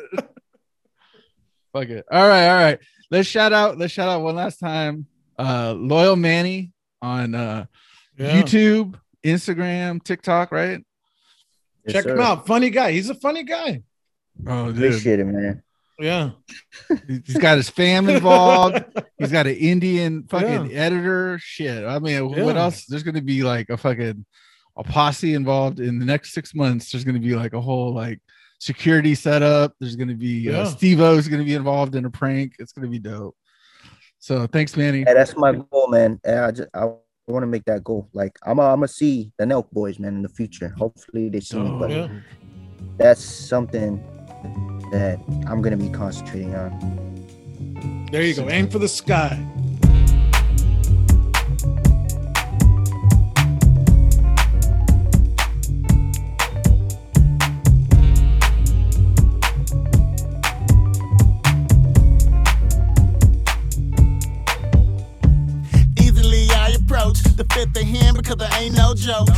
Fuck it. All right, all right. Let's shout out. Let's shout out one last time. Uh, loyal Manny on uh Yeah. YouTube, Instagram, TikTok, right? Yes, Check him out. Funny guy. He's a funny guy. Oh, dude. Appreciate it, man. Yeah. He's got his fam involved. He's got an Indian fucking Yeah. editor. Shit. I mean, what else? There's gonna be like a fucking a posse involved in the next six months. There's gonna be like a whole like security setup. There's gonna be uh, Yeah. Steve O's gonna be involved in a prank. It's gonna be dope. So thanks, Manny. Yeah, that's my goal, man. And I just I want to make that goal. Like I'm i I'm gonna see the Nelk boys, man, in the future. Hopefully they see me, but Yeah. that's something that I'm gonna be concentrating on. There you go. Aim for the sky. The fifth of him because I ain't no joke.